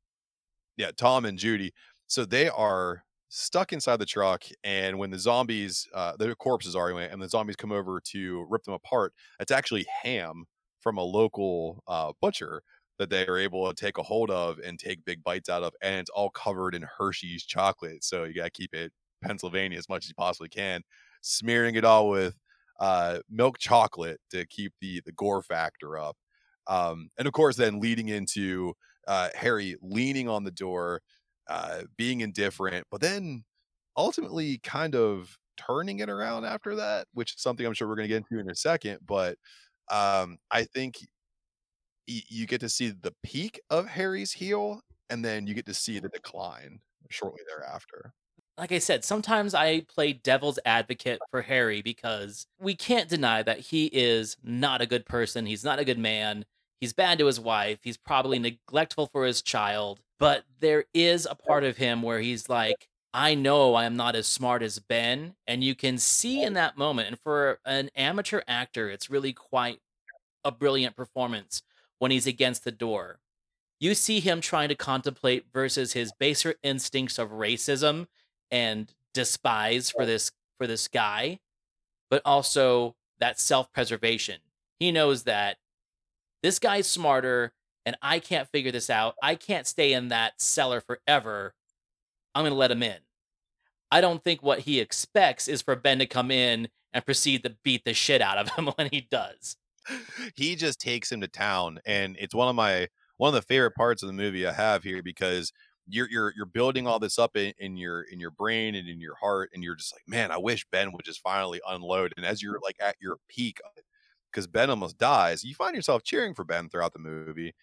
S8: yeah, Tom and Judy. So they are stuck inside the truck, and when the zombies, uh, the corpses are anyway, and the zombies come over to rip them apart, it's actually ham from a local uh, butcher that they are able to take a hold of and take big bites out of, and it's all covered in Hershey's chocolate. So you got to keep it Pennsylvania as much as you possibly can, smearing it all with uh, milk chocolate to keep the the gore factor up. Um, and of course, then leading into uh, Harry leaning on the door, uh, being indifferent, but then ultimately kind of turning it around after that, which is something I'm sure we're going to get into in a second. But um, I think you get to see the peak of Harry's heel, and then you get to see the decline shortly thereafter.
S7: Like I said, sometimes I play devil's advocate for Harry because we can't deny that he is not a good person. He's not a good man. He's bad to his wife. He's probably neglectful for his child. But there is a part of him where he's like, I know I am not as smart as Ben. And you can see in that moment, and for an amateur actor, it's really quite a brilliant performance when he's against the door. You see him trying to contemplate versus his baser instincts of racism and despise for this for this guy, but also that self-preservation. He knows that this guy's smarter and I can't figure this out. I can't stay in that cellar forever. I'm going to let him in. I don't think what he expects is for Ben to come in and proceed to beat the shit out of him [laughs] when he does
S8: he just takes him to town, and it's one of my one of the favorite parts of the movie I have here because you're you're you're building all this up in, in your in your brain and in your heart, and you're just like, man, I wish Ben would just finally unload. And as you're like at your peak, because Ben almost dies, you find yourself cheering for Ben throughout the movie,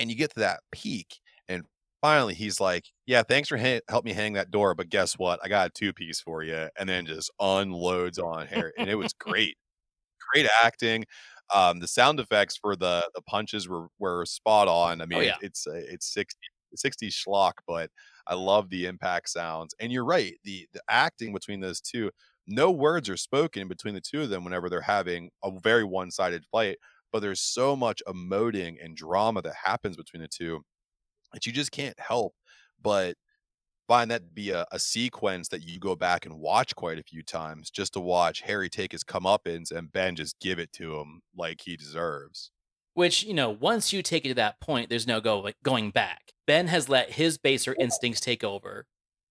S8: and you get to that peak, and finally he's like, "Yeah, thanks for ha- help me hang that door, but guess what? I got a two piece for you," and then just unloads on Harry, and it was [laughs] great, great acting. Um, the sound effects for the the punches were were spot on. I oh, mean, oh, yeah. it's it's 60 60 schlock, but I love the impact sounds. And you're right, the the acting between those two, no words are spoken between the two of them whenever they're having a very one sided fight. But there's so much emoting and drama that happens between the two that you just can't help but find that to be a, a, sequence that you go back and watch quite a few times just to watch Harry take his comeuppance and Ben just give it to him like he deserves.
S7: Which, you know, once you take it to that point, there's no go going back. Ben has let his baser instincts take over.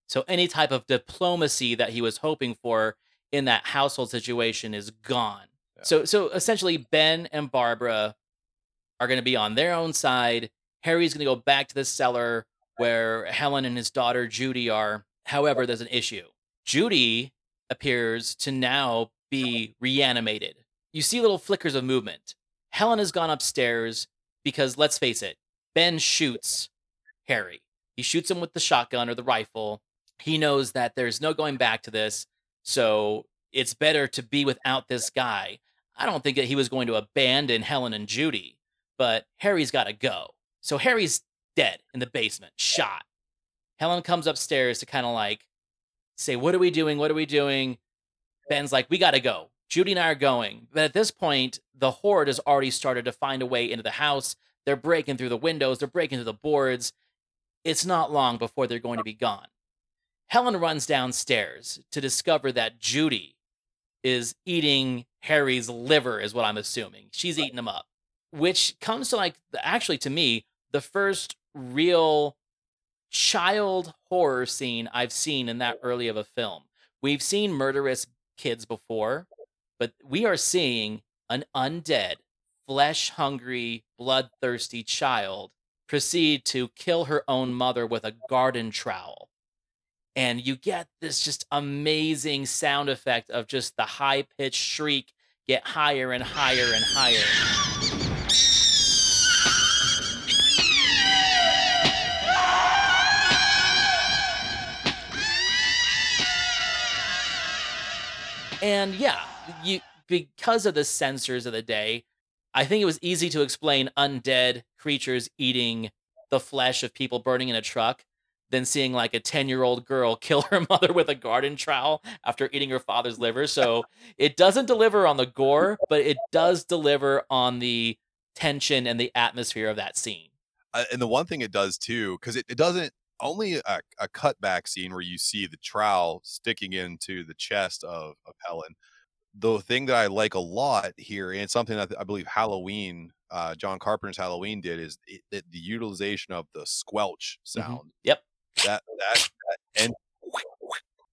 S7: So any type of diplomacy that he was hoping for in that household situation is gone. Yeah. So so essentially Ben and Barbara are going to be on their own side. Harry's going to go back to the cellar where Helen and his daughter Judy are. However, there's an issue. Judy appears to now uh-huh. be reanimated. You see little flickers of movement. Helen has gone upstairs because, let's face it, Ben shoots Harry. He shoots him with the shotgun or the rifle. He knows that there's no going back to this, so it's better to be without this guy. I don't think that he was going to abandon Helen and Judy, but Harry's got to go. So Harry's dead in the basement, shot. Helen comes upstairs to kind of like say, What are we doing? What are we doing? Ben's like, We got to go. Judy and I are going. But at this point, the horde has already started to find a way into the house. They're breaking through the windows, they're breaking through the boards. It's not long before they're going to be gone. Helen runs downstairs to discover that Judy is eating Harry's liver, is what I'm assuming. She's eating him up, which comes to like, actually, to me, the first real child horror scene I've seen in that early of a film. We've seen murderous kids before, but we are seeing an undead, flesh hungry, bloodthirsty child proceed to kill her own mother with a garden trowel. And you get this just amazing sound effect of just the high pitched shriek get higher and higher and higher. And yeah, you because of the censors of the day, I think it was easy to explain undead creatures eating the flesh of people burning in a truck than seeing like a 10 year old girl [laughs] kill her mother with a garden trowel after eating her father's liver. So it doesn't deliver on the gore, but it does deliver on the tension and the atmosphere of that scene.
S8: Uh, and the one thing it does too, because it, it doesn't only a, a cutback scene where you see the trowel sticking into the chest of, of Helen. The thing that I like a lot here, and something that I believe Halloween, uh, John Carpenter's Halloween did, is it, it, the utilization of the squelch sound.
S7: Mm-hmm. Yep.
S8: That, that, that and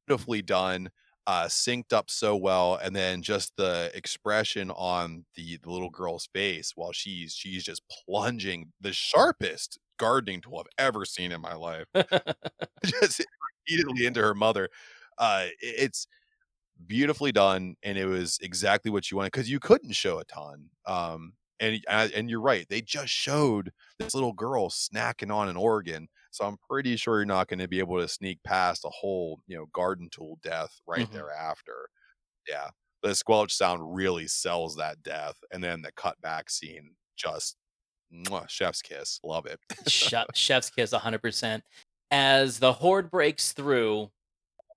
S8: beautifully done, uh, synced up so well, and then just the expression on the, the little girl's face while she's she's just plunging the sharpest gardening tool I've ever seen in my life, [laughs] [laughs] just repeatedly into her mother. Uh, it's beautifully done, and it was exactly what you wanted because you couldn't show a ton. Um, and and you're right, they just showed this little girl snacking on an organ, so I'm pretty sure you're not going to be able to sneak past a whole you know garden tool death right
S7: Mhm.
S8: thereafter. Yeah, the squelch sound really sells that death, and then the cutback scene just mwah, chef's kiss. Love it. [laughs]
S7: Chef's kiss 100%. As the horde breaks through,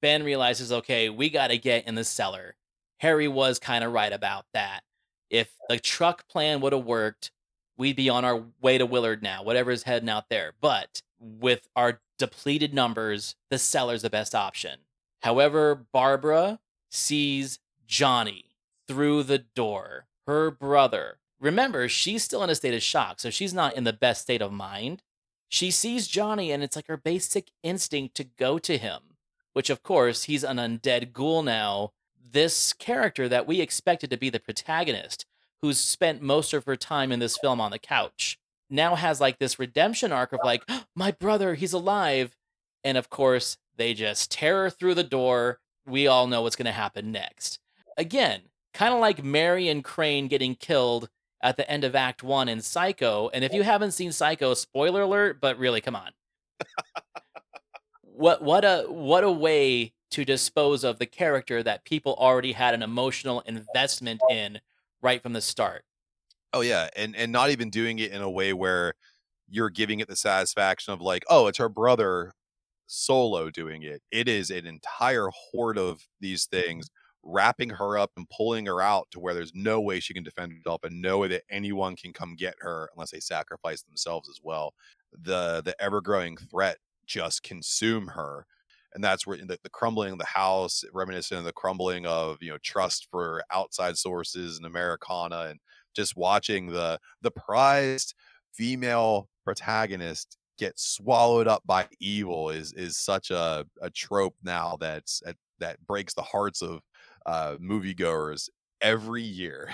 S7: Ben realizes, okay, we got to get in the cellar. Harry was kind of right about that. If the truck plan would have worked, we'd be on our way to Willard now, whatever's heading out there. But with our depleted numbers, the cellar's the best option. However, Barbara sees Johnny through the door, her brother. Remember, she's still in a state of shock, so she's not in the best state of mind. She sees Johnny, and it's like her basic instinct to go to him, which, of course, he's an undead ghoul now. This character that we expected to be the protagonist, who's spent most of her time in this film on the couch, now has like this redemption arc of like, [gasps] my brother, he's alive. And of course, they just tear her through the door. We all know what's going to happen next. Again, kind of like Marion Crane getting killed at the end of Act One in Psycho. And if you haven't seen Psycho, spoiler alert, but really, come on. what what a what a way to dispose of the character that people already had an emotional investment in right from the start.
S8: Oh yeah, and and not even doing it in a way where you're giving it the satisfaction of like, oh, it's her brother solo doing it. It is an entire horde of these things wrapping her up and pulling her out to where there's no way she can defend herself and no way that anyone can come get her unless they sacrifice themselves as well. The the ever growing threat just consume her. And that's where the, the crumbling of the house, reminiscent of the crumbling of you know trust for outside sources and Americana, and just watching the the prized female protagonist get swallowed up by evil is is such a, a trope now that's that, that breaks the hearts of uh moviegoers every year.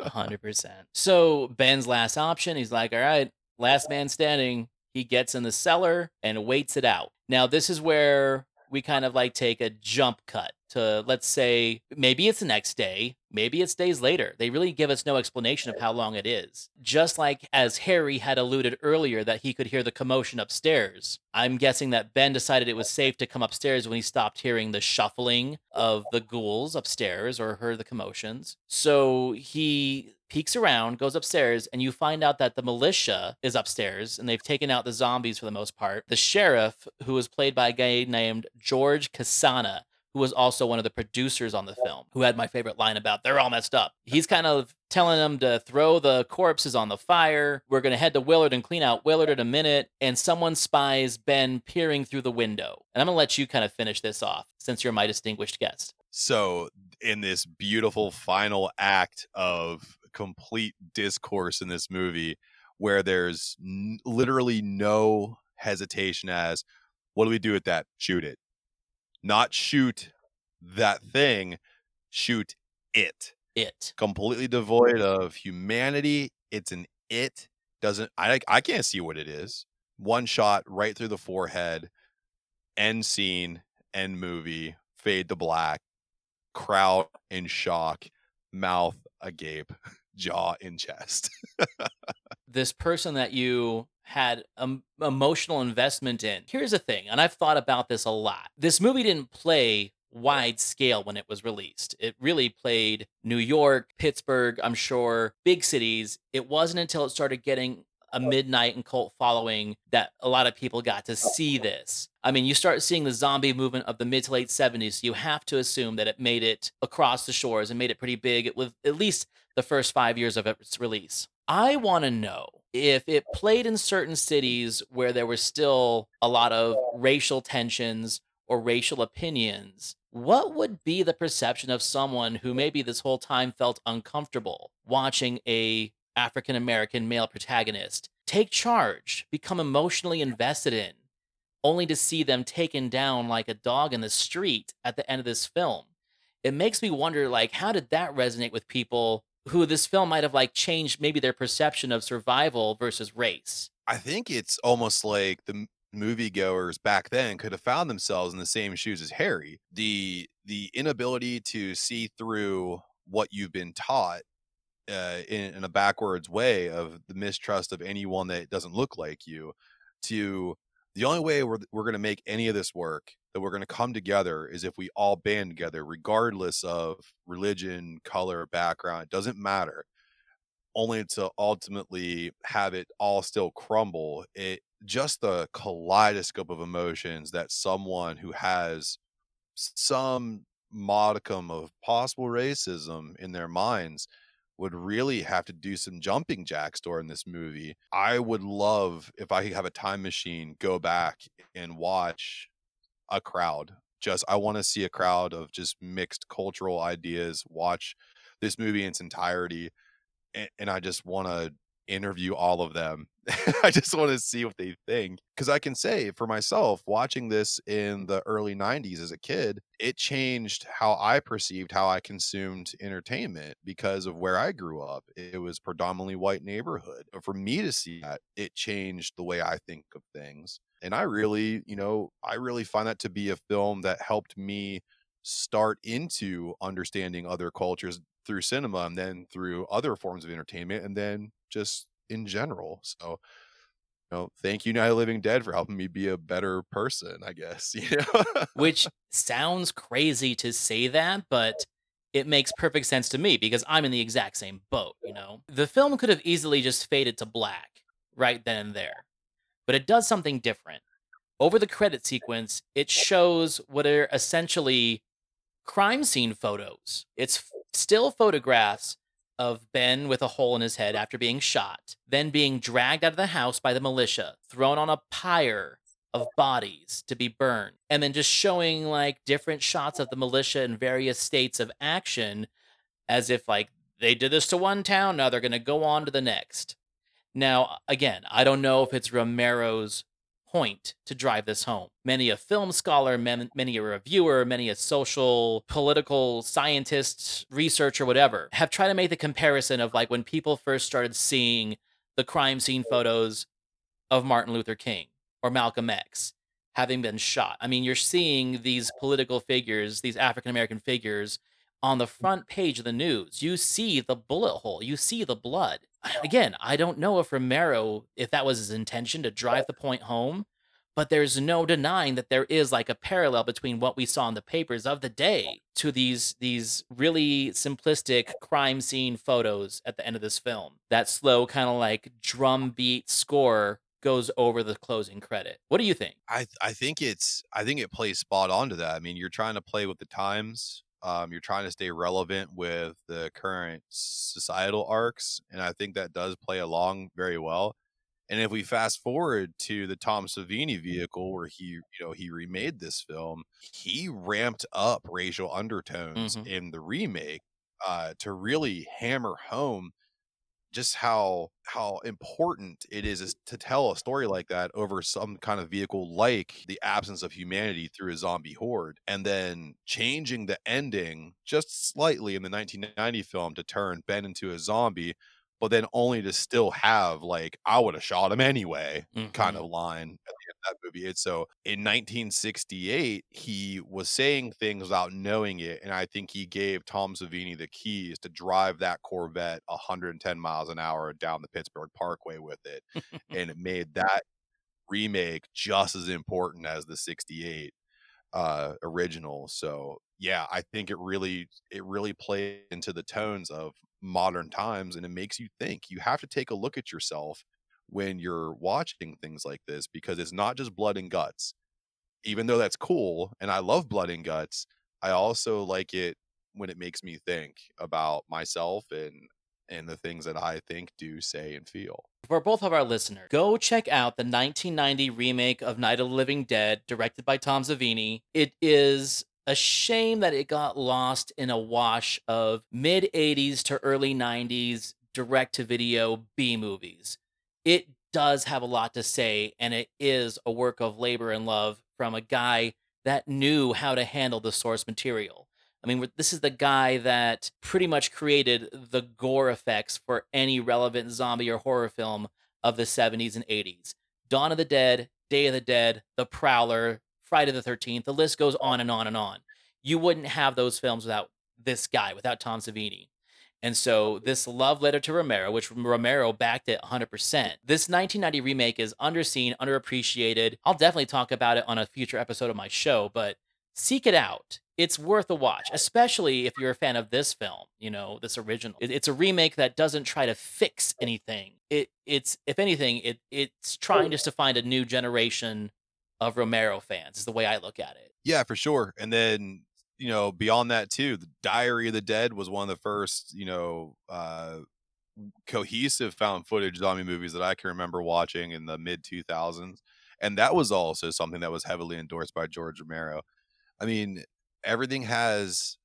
S7: 100%. [laughs] So Ben's last option, he's like, all right, last man standing. He gets in the cellar and waits it out. Now, this is where we kind of like take a jump cut to, let's say, maybe it's the next day, maybe it's days later. They really give us no explanation of how long it is. Just like as Harry had alluded earlier that he could hear the commotion upstairs, I'm guessing that Ben decided it was safe to come upstairs when he stopped hearing the shuffling of the ghouls upstairs or heard the commotions. So he peeks around, goes upstairs, and you find out that the militia is upstairs and they've taken out the zombies for the most part. The sheriff, who was played by a guy named George Kosana, who was also one of the producers on the film, who had my favorite line about they're all messed up. He's kind of telling them to throw the corpses on the fire. We're going to head to Willard and clean out Willard in a minute. And someone spies Ben peering through the window. And I'm going to let you kind of finish this off since you're my distinguished guest.
S8: So, in this beautiful final act of complete discourse in this movie, where there's n- literally no hesitation as, what do we do with that? Shoot it. Not shoot that thing, shoot it.
S7: It.
S8: Completely devoid of humanity. It's an it. Doesn't, I, I can't see what it is. One shot right through the forehead, end scene, end movie, fade to black, crowd in shock, mouth agape, [laughs] jaw in chest. [laughs]
S7: this person that you had um, emotional investment in. Here's the thing, and I've thought about this a lot. This movie didn't play wide scale when it was released. It really played New York, Pittsburgh, I'm sure, big cities. It wasn't until it started getting a midnight and cult following that a lot of people got to see this. I mean, you start seeing the zombie movement of the mid to late 70s, you have to assume that it made it across the shores and made it pretty big with at least the first five years of its release. I want to know if it played in certain cities where there was still a lot of racial tensions or racial opinions, what would be the perception of someone who maybe this whole time felt uncomfortable watching a African American male protagonist take charge, become emotionally invested in, only to see them taken down like a dog in the street at the end of this film? It makes me wonder like how did that resonate with people who this film might have like changed maybe their perception of survival versus race?
S8: I think it's almost like the moviegoers back then could have found themselves in the same shoes as Harry. The the inability to see through what you've been taught uh, in, in a backwards way of the mistrust of anyone that doesn't look like you to the only way we're, we're going to make any of this work that we're going to come together is if we all band together regardless of religion color background it doesn't matter only to ultimately have it all still crumble. It just the kaleidoscope of emotions that someone who has some modicum of possible racism in their minds would really have to do some jumping jacks during this movie. I would love if I could have a time machine, go back and watch a crowd. Just I want to see a crowd of just mixed cultural ideas, watch this movie in its entirety, and, and I just want to interview all of them. [laughs] I just want to see what they think. Because I can say for myself, watching this in the early 90s as a kid, it changed how I perceived how I consumed entertainment because of where I grew up. It was predominantly white neighborhood. For me to see that, it changed the way I think of things. And I really, you know, I really find that to be a film that helped me start into understanding other cultures through cinema and then through other forms of entertainment and then just in general. So, you know, thank you, Night Living Dead, for helping me be a better person, I guess. [laughs] You know?
S7: Which sounds crazy to say that, but it makes perfect sense to me because I'm in the exact same boat, you know? The film could have easily just faded to black right then and there, but it does something different. Over the credit sequence, it shows what are essentially crime scene photos. It's still photographs of Ben with a hole in his head after being shot, then being dragged out of the house by the militia, thrown on a pyre of bodies to be burned, and then just showing like different shots of the militia in various states of action as if like they did this to one town, now they're going to go on to the next. Now, again, I don't know if it's Romero's point to drive this home. Many a film scholar, many a reviewer, many a social, political scientist, researcher, whatever, have tried to make the comparison of like when people first started seeing the crime scene photos of Martin Luther King or Malcolm X having been shot. I mean, you're seeing these political figures, these African American figures on the front page of the news. You see the bullet hole, you see the blood. Again, I don't know if Romero, if that was his intention to drive the point home, but there's no denying that there is like a parallel between what we saw in the papers of the day to these these really simplistic crime scene photos at the end of this film. That slow kind of like drum beat score goes over the closing credit. What do you think?
S8: I I think it's I think it plays spot on to that. I mean, you're trying to play with the times um, you're trying to stay relevant with the current societal arcs, and I think that does play along very well. And if we fast forward to the Tom Savini vehicle, where he, you know, he remade this film, he ramped up racial undertones mm-hmm. in the remake uh, to really hammer home just how how important it is, is to tell a story like that over some kind of vehicle like the absence of humanity through a zombie horde and then changing the ending just slightly in the 1990 film to turn ben into a zombie but then only to still have like i would have shot him anyway mm-hmm. kind of line at the end of that movie. It's so in 1968, he was saying things without knowing it, and I think he gave Tom Savini the keys to drive that Corvette 110 miles an hour down the Pittsburgh Parkway with it, [laughs] and it made that remake just as important as the 68 uh original so yeah i think it really it really plays into the tones of modern times and it makes you think you have to take a look at yourself when you're watching things like this because it's not just blood and guts even though that's cool and i love blood and guts i also like it when it makes me think about myself and and the things that i think do say and feel
S7: For both of our listeners, go check out the 1990 remake of Night of the Living Dead, directed by Tom Savini. It is a shame that it got lost in a wash of mid 80s to early 90s direct to video B movies. It does have a lot to say, and it is a work of labor and love from a guy that knew how to handle the source material. I mean, this is the guy that pretty much created the gore effects for any relevant zombie or horror film of the 70s and 80s. Dawn of the Dead, Day of the Dead, The Prowler, Friday the 13th, the list goes on and on and on. You wouldn't have those films without this guy, without Tom Savini. And so this love letter to Romero, which Romero backed it 100%. This 1990 remake is underseen, underappreciated. I'll definitely talk about it on a future episode of my show, but seek it out. It's worth a watch, especially if you're a fan of this film, you know, this original. It- It's a remake that doesn't try to fix anything. It it's if anything, it it's trying just to find a new generation of Romero fans, is the way I look at it.
S8: Yeah, for sure. And then, you know, beyond that too, the Diary of the Dead was one of the first, you know, uh cohesive found footage zombie movies that I can remember watching in the mid 2000s. And that was also something that was heavily endorsed by George Romero. I mean, everything has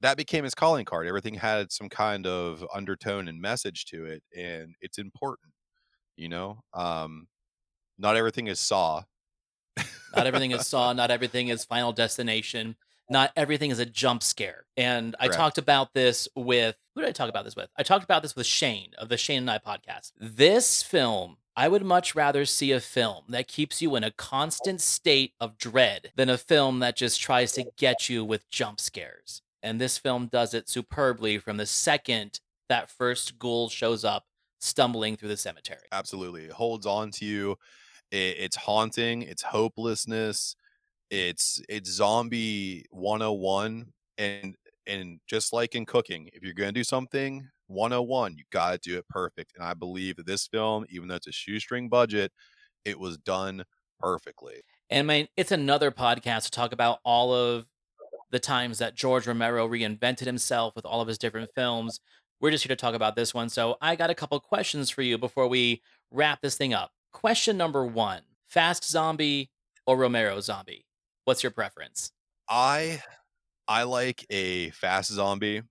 S8: that became his calling card. Everything had some kind of undertone and message to it and it's important, you know? Um not everything is saw.
S7: Not everything is Saw, [laughs] not everything is Final Destination, not everything is a jump scare. And I
S8: Correct.
S7: talked about this with who did I talk about this with? I talked about this with Shane of the Shane and I podcast. This film, I would much rather see a film that keeps you in a constant state of dread than a film that just tries to get you with jump scares. And this film does it superbly from the second that first ghoul shows up stumbling through the cemetery.
S8: Absolutely. It holds on to you. It's haunting, it's hopelessness, it's it's zombie 101 and and just like in cooking, if you're going to do something 101, you got to do it perfect. And I believe that this film, even though it's a shoestring budget, it was done perfectly.
S7: And mean, it's another podcast to talk about all of the times that George Romero reinvented himself with all of his different films. We're just here to talk about this one. So I got a couple questions for you before we wrap this thing up. Question number one Fast Zombie or Romero Zombie? What's your preference?
S8: I I like a fast zombie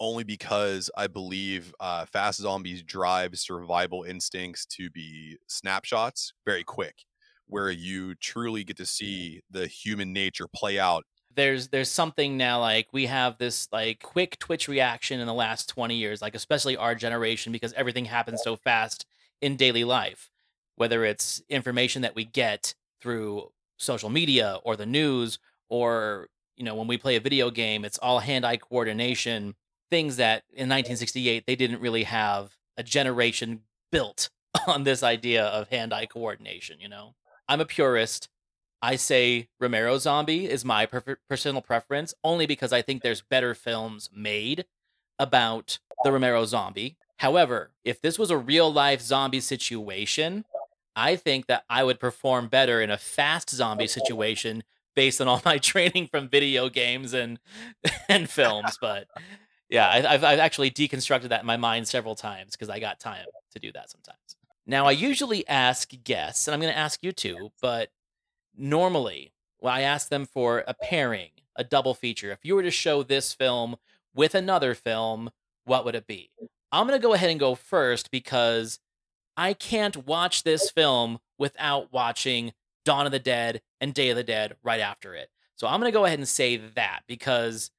S8: only because I believe uh, fast zombies drive survival instincts to be snapshots very quick, where you truly get to see the human nature play out.
S7: there's there's something now like we have this like quick twitch reaction in the last 20 years like especially our generation because everything happens so fast in daily life whether it's information that we get through social media or the news or you know when we play a video game it's all hand-eye coordination things that in 1968 they didn't really have a generation built [laughs] on this idea of hand-eye coordination you know? I'm a purist. I say Romero Zombie is my per- personal preference, only because I think there's better films made about the Romero Zombie. However, if this was a real life zombie situation, I think that I would perform better in a fast zombie [laughs] situation based on all my [laughs] training from video games and [laughs] and films. But yeah, I, I've I've actually deconstructed that in my mind several times because I got time to do that sometimes. Now, I usually ask guests, and I'm going to ask you too, but normally well, I ask them for a pairing, a double feature. If you were to show this film with another film, what would it be? I'm going to go ahead and go first because I can't watch this film without watching Dawn of the Dead and Day of the Dead right after it. So I'm going to go ahead and say that because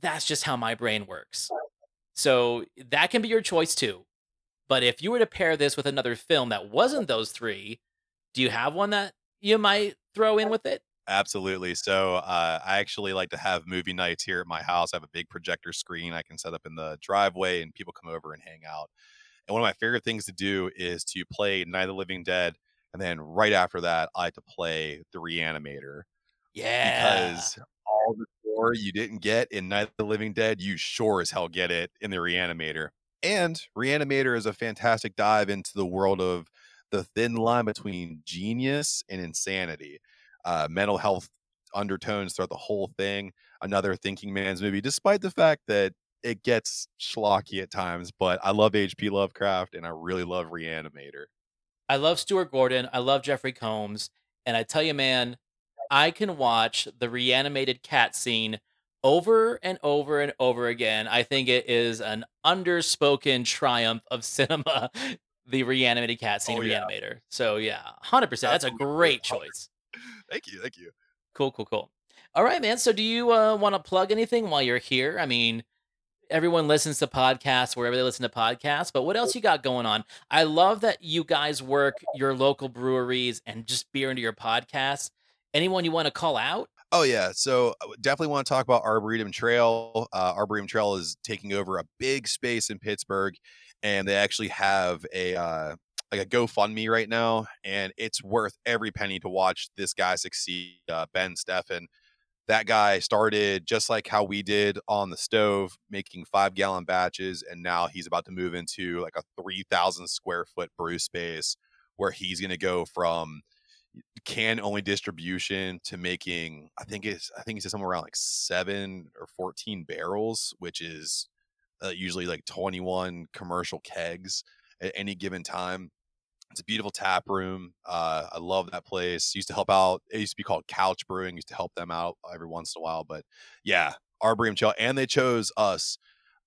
S7: that's just how my brain works. So that can be your choice too. But if you were to pair this with another film that wasn't those three, do you have one that you might throw in with it?
S8: Absolutely. So uh, I actually like to have movie nights here at my house. I have a big projector screen I can set up in the driveway, and people come over and hang out. And one of my favorite things to do is to play Night of the Living Dead, and then right after that, I like to play The Reanimator.
S7: Yeah.
S8: Because all the gore you didn't get in Night of the Living Dead, you sure as hell get it in The Reanimator. And Reanimator is a fantastic dive into the world of the thin line between genius and insanity. Uh, mental health undertones throughout the whole thing. Another thinking man's movie, despite the fact that it gets schlocky at times. But I love H.P. Lovecraft and I really love Reanimator.
S7: I love Stuart Gordon. I love Jeffrey Combs. And I tell you, man, I can watch the reanimated cat scene over and over and over again. I think it is an underspoken triumph of [laughs] cinema, the reanimated cat scene
S8: Oh, yeah.
S7: reanimator. So yeah, 100%. That's a great choice.
S8: Thank you. Thank you.
S7: Cool, cool, cool. All right, man. So do you uh, want to plug anything while you're here? I mean, everyone listens to podcasts wherever they listen to podcasts, but what else you got going on? I love that you guys work your local breweries and just beer into your podcast. Anyone you want to call out?
S8: Oh yeah, so uh, definitely want to talk about Arboretum Trail. Uh, Arboretum Trail is taking over a big space in Pittsburgh, and they actually have a uh, like a GoFundMe right now, and it's worth every penny to watch this guy succeed. Uh, ben Steffen, that guy started just like how we did on the stove, making five gallon batches, and now he's about to move into like a three thousand square foot brew space where he's going to go from can only distribution to making i think it's i think it's somewhere around like seven or 14 barrels which is uh, usually like 21 commercial kegs at any given time it's a beautiful tap room uh, i love that place used to help out it used to be called couch brewing used to help them out every once in a while but yeah Arboretum Trail and they chose us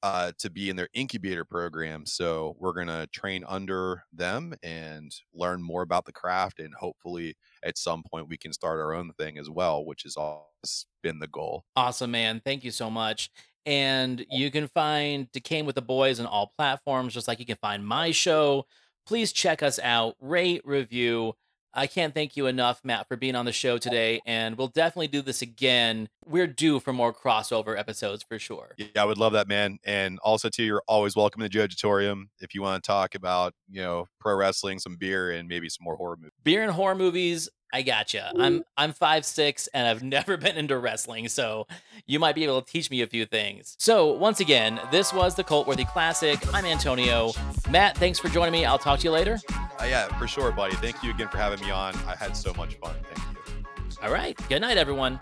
S8: uh, to be in their incubator program. So we're going to train under them and learn more about the craft. And hopefully, at some point, we can start our own thing as well, which has always been the goal.
S7: Awesome, man. Thank you so much. And you can find Decaying with the Boys on all platforms, just like you can find my show. Please check us out, rate, review. I can't thank you enough, Matt, for being on the show today. And we'll definitely do this again. We're due for more crossover episodes for sure.
S8: Yeah, I would love that, man. And also, too, you're always welcome to Jojatorium if you want to talk about, you know, pro wrestling, some beer, and maybe some more horror movies.
S7: Beer and horror movies, I gotcha. I'm I'm five six and I've [laughs] never been into wrestling, so you might be able to teach me a few things. So once again, this was the Cult Worthy Classic. I'm Antonio. Matt, thanks for joining me. I'll talk to you later.
S8: Uh, yeah, for sure, buddy. Thank you again for having me on. I had so much fun. Thank you.
S7: All right. Good night, everyone.